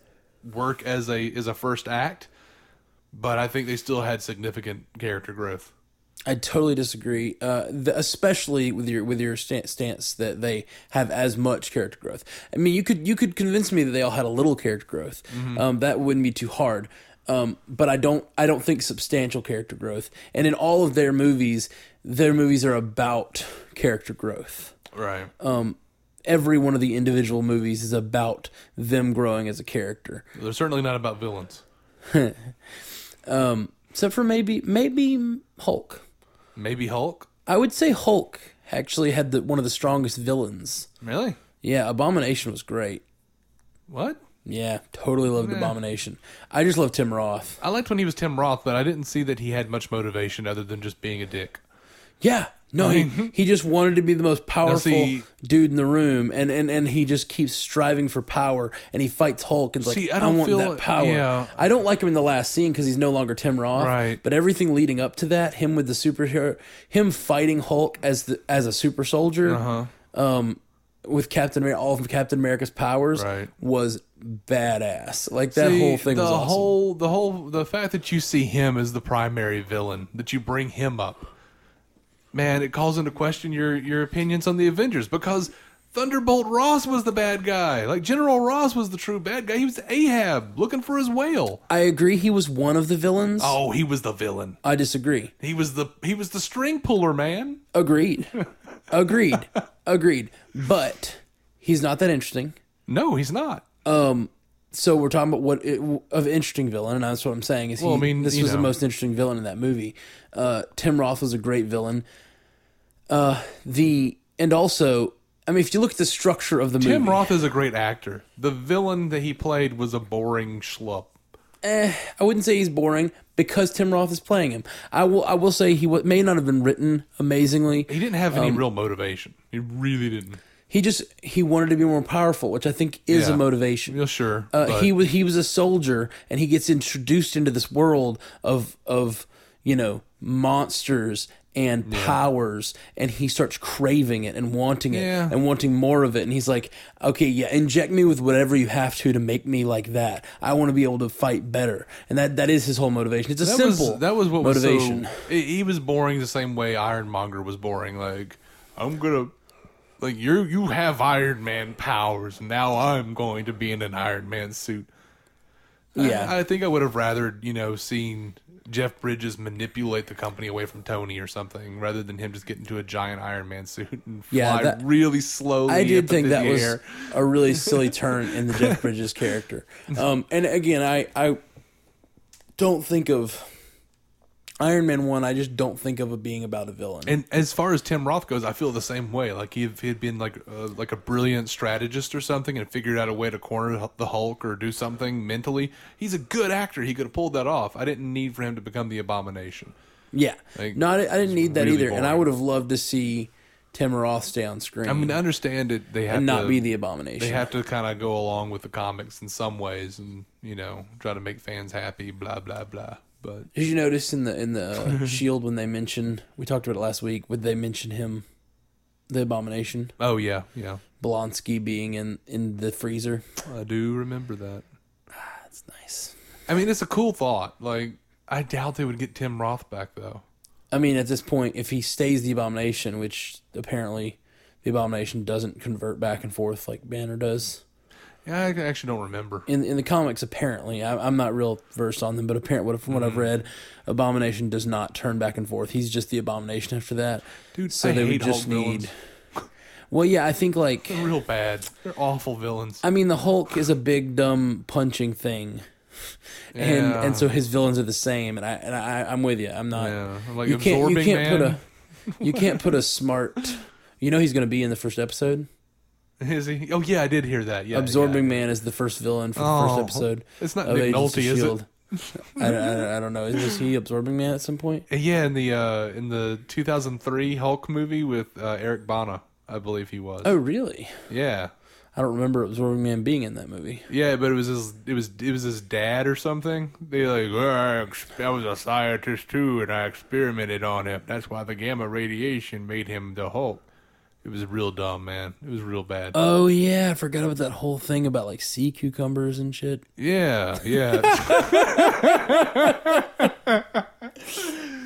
B: work as a as a first act, but I think they still had significant character growth.
A: I totally disagree, uh, the, especially with your with your stan- stance that they have as much character growth. I mean, you could you could convince me that they all had a little character growth. Um, that wouldn't be too hard. Um, but I don't I don't think substantial character growth. And in all of their movies, their movies are about character growth.
B: Right.
A: Every one of the individual movies is about them growing as a character,
B: They're certainly not about villains.
A: except for maybe maybe Hulk.
B: Maybe Hulk.
A: I would say Hulk actually had the, one of the strongest villains.
B: Really?
A: Yeah, Abomination was great.
B: What?
A: Yeah, totally loved Abomination. I just love Tim Roth.
B: I liked when he was Tim Roth, but I didn't see that he had much motivation other than just being a dick.
A: Yeah, no, he, he just wanted to be the most powerful
B: see-
A: dude in the room, and, and, and he just keeps striving for power, and he fights Hulk, and is like,
B: I
A: I,
B: don't
A: want
B: feel-
A: that power.
B: yeah.
A: I don't like him in the last scene because he's no longer Tim Roth.
B: Right.
A: But everything leading up to that, him with the superhero, him fighting Hulk as the as a super soldier,
B: Uh-huh.
A: um, with Captain America, all of Captain America's powers,
B: Right.
A: was badass. Like that
B: See,
A: whole thing
B: the
A: was awesome.
B: whole the whole the fact that you see him as the primary villain, that you bring him up, man, it calls into question your your opinions on the Avengers because Thunderbolt Ross was the bad guy. Like General Ross was the true bad guy. He was Ahab looking for his whale.
A: I agree. He was one of the villains.
B: Oh, he was the villain.
A: I disagree.
B: He was the he was the string puller, man.
A: Agreed. Agreed. Agreed. But he's not that interesting.
B: No, he's not.
A: Um So we're talking about what it, of interesting villain, and that's what I'm saying. Is he,
B: Well, I mean,
A: this was the most interesting villain in that movie. Uh, Tim Roth was a great villain. Uh, the and also, I mean, if you look at the structure of the
B: Tim
A: movie, Tim
B: Roth is a great actor. The villain that he played was a boring schlup.
A: I wouldn't say he's boring because Tim Roth is playing him. I will. I will say he wa- may not have been written amazingly.
B: He didn't have any
A: Um,
B: real motivation. He really didn't.
A: He just he wanted to be more powerful, which I think is
B: Yeah.
A: a motivation.
B: Yeah, sure.
A: Uh, he was he was a soldier, and he gets introduced into this world of of you know monsters and powers, and he starts craving it and wanting it
B: Yeah.
A: and wanting more of it. And he's like, "Okay, yeah, inject me with whatever you have to to make me like that. I want to be able to fight better." And that that is his whole motivation. It's a
B: that
A: simple
B: was that was what
A: motivation.
B: was so. He he was boring the same way Ironmonger was boring. Like I'm gonna. Like you, you have Iron Man powers. Now I'm going to be in an Iron Man suit.
A: yeah,
B: I, I think I would have rather, you know, seen Jeff Bridges manipulate the company away from Tony or something, rather than him just get into a giant Iron Man suit and fly
A: Yeah, that-
B: really slowly.
A: I did think that was
B: air.
A: a really silly turn in the Jeff Bridges character. Um, and again, I I don't think of Iron Man one, I just don't think of it being about a villain.
B: And as far as Tim Roth goes, I feel the same way. Like if he had been like a, like a brilliant strategist or something, and figured out a way to corner the Hulk or do something mentally, he's a good actor. He could have pulled that off. I didn't need for him to become the Abomination.
A: yeah,
B: Like,
A: no, I, I didn't need that
B: really
A: either, and I would have loved to see Tim Roth stay on screen
B: I mean, I understand it. They have
A: and not
B: to,
A: be the abomination.
B: They have to kind of go along with the comics in some ways, and you know, try to make fans happy. Blah blah blah. But
A: Did you notice in the in the uh, Shield when they mentioned we talked about it last week? Would they mention him, the Abomination,
B: oh yeah, yeah,
A: Blonsky being in in the freezer?
B: I do remember that.
A: That's nice.
B: I mean, it's a cool thought. Like, I doubt they would get Tim Roth back though.
A: I mean, at this point, if he stays the Abomination, which apparently the Abomination doesn't convert back and forth like Banner does
B: Yeah, I actually don't remember.
A: in in the comics. Apparently, I, I'm not real versed on them, but apparently, from what I've mm-hmm. read, Abomination does not turn back and forth. He's just the Abomination after that.
B: Dude,
A: So
B: I
A: they would just need. Well, yeah, I think like
B: They're real bad. They're awful villains.
A: I mean, the Hulk is a big dumb punching thing, and
B: Yeah.
A: and so his villains are the same. And I and I I'm with you. I'm not.
B: yeah, I'm like
A: you can't you can't
B: man.
A: put a you can't put a smart. You know he's going to be in the first episode.
B: Is he? Oh yeah, I did hear that. Yeah,
A: Absorbing
B: yeah.
A: Man is the first villain for the
B: Oh,
A: first episode.
B: It's not Nick Nolte, is
A: Shield. I, I, I don't know. Was he Absorbing Man at some point?
B: Yeah, in the uh, in the 2003 Hulk movie with uh, Eric Bana, I believe he was.
A: Oh, really?
B: yeah,
A: I don't remember Absorbing Man being in that movie.
B: yeah, but it was his it was it was his dad or something. They like, well, I, I was a scientist too, and I experimented on him. That's why the gamma radiation made him the Hulk. It was real dumb, man. It was real bad.
A: Oh yeah, I forgot about that whole thing about like sea cucumbers and shit.
B: yeah, yeah.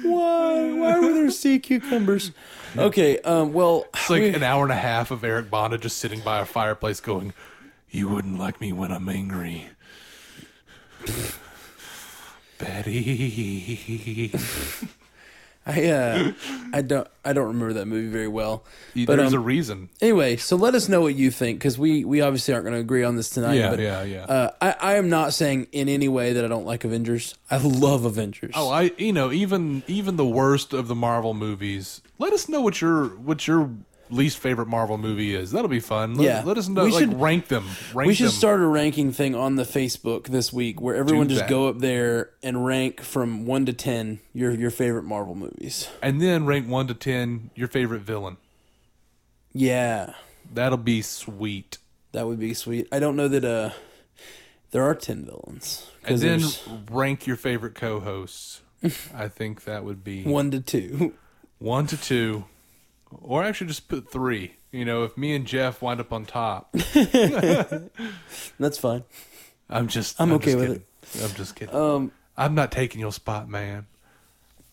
A: Why? Why were there sea cucumbers? Okay. Um. Well,
B: It's like an hour and a half of Eric Bana just sitting by a fireplace going, You wouldn't like me when I'm angry. Betty.
A: I uh, I don't I don't remember that movie very well. But
B: There's
A: um,
B: a reason.
A: anyway, so let us know what you think because we we obviously aren't going to agree on this tonight.
B: Yeah,
A: but,
B: yeah, yeah.
A: Uh, I I am not saying in any way that I don't like Avengers. I love Avengers.
B: Oh, I you know even even the worst of the Marvel movies. Let us know what your what your least favorite Marvel movie is. That'll be fun. Let,
A: Yeah.
B: let us know.
A: We
B: like
A: should-
B: rank them. Rank
A: we should
B: them.
A: start a ranking thing on the Facebook this week where everyone
B: Do
A: just
B: that.
A: go up there and rank from one to ten your your favorite Marvel movies.
B: and then rank one to ten your favorite villain.
A: Yeah,
B: That'll be sweet.
A: that would be sweet. I don't know that uh there are ten villains
B: And then
A: there's
B: rank your favorite co-hosts. I think that would be
A: one to two.
B: one to two, or actually just put three. You know, if me and Jeff wind up on top,
A: That's fine.
B: I'm just
A: I'm okay
B: just
A: with
B: kidding. I'm just kidding.
A: Um,
B: I'm not taking your spot, man.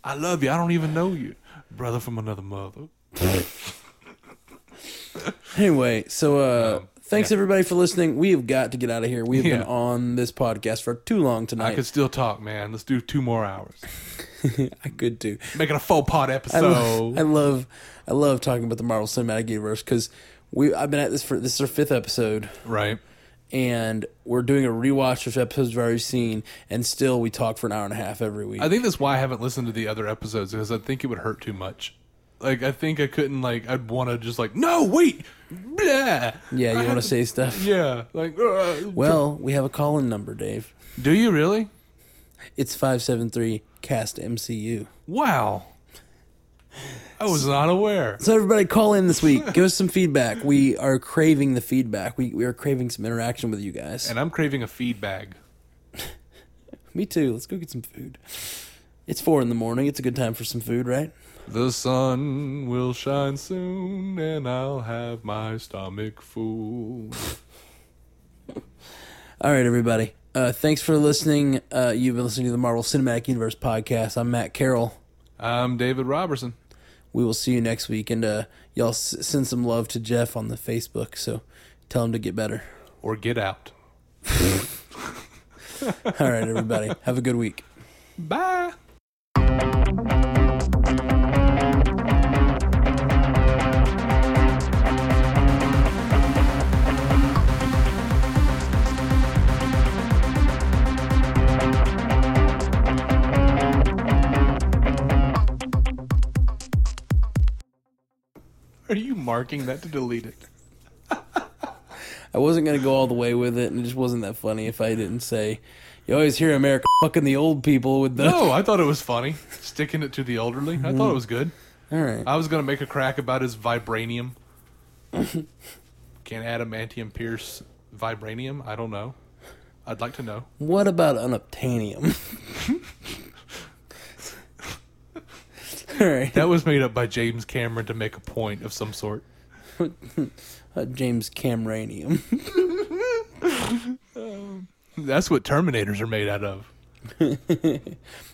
B: I love you. I don't even know you, brother from another mother.
A: Anyway, so uh,
B: Um,
A: thanks
B: yeah.
A: everybody for listening. We have got to get out of here. We have been on this podcast for too long tonight.
B: I could still talk, man. Let's do two more hours.
A: I could
B: do. Making a faux pot
A: I,
B: episode.
A: lo- I love, I love talking about the Marvel Cinematic Universe because we. I've been at this for this is our fifth episode,
B: right.
A: and we're doing a rewatch of episodes we've already seen, and still we talk for an hour and a half every week.
B: I think that's why I haven't listened to the other episodes because I think it would hurt too much. Like I think I couldn't like I'd want to just like no wait, blah.
A: yeah, you want to say stuff?
B: yeah like uh,
A: Well, we have a call-in number, Dave.
B: do you really?
A: It's five seven three cast MCU.
B: Wow, I was not aware.
A: So everybody call in this week. Give us some feedback. We are craving the feedback. We we are craving some interaction with you guys.
B: And I'm craving a feed bag.
A: Me too. Let's go get some food. It's four in the morning. It's a good time for some food, right?
B: The sun will shine soon, and I'll have my stomach full.
A: All right, everybody. Uh, thanks for listening. Uh, you've been listening to the Marvel Cinematic Universe podcast. I'm Matt Carroll.
B: I'm David Roberson.
A: We will see you next week, and uh, y'all s- send some love to Jeff on the Facebook. So tell him to get better.
B: Or get out.
A: All right, everybody. Have a good week.
B: Bye. marking that to delete it.
A: I wasn't gonna go all the way with it, and it just wasn't that funny if I didn't say. You always hear America fucking the old people with the.
B: No, I thought it was funny. Sticking it to the elderly. I thought it was good. Mm-hmm.
A: All right.
B: I was gonna make a crack about his vibranium. Can adamantium pierce vibranium? I don't know. I'd like to know.
A: What about unobtainium? right.
B: That was made up by James Cameron to make a point of some sort.
A: Uh, James Cameranium.
B: That's what Terminators are made out of.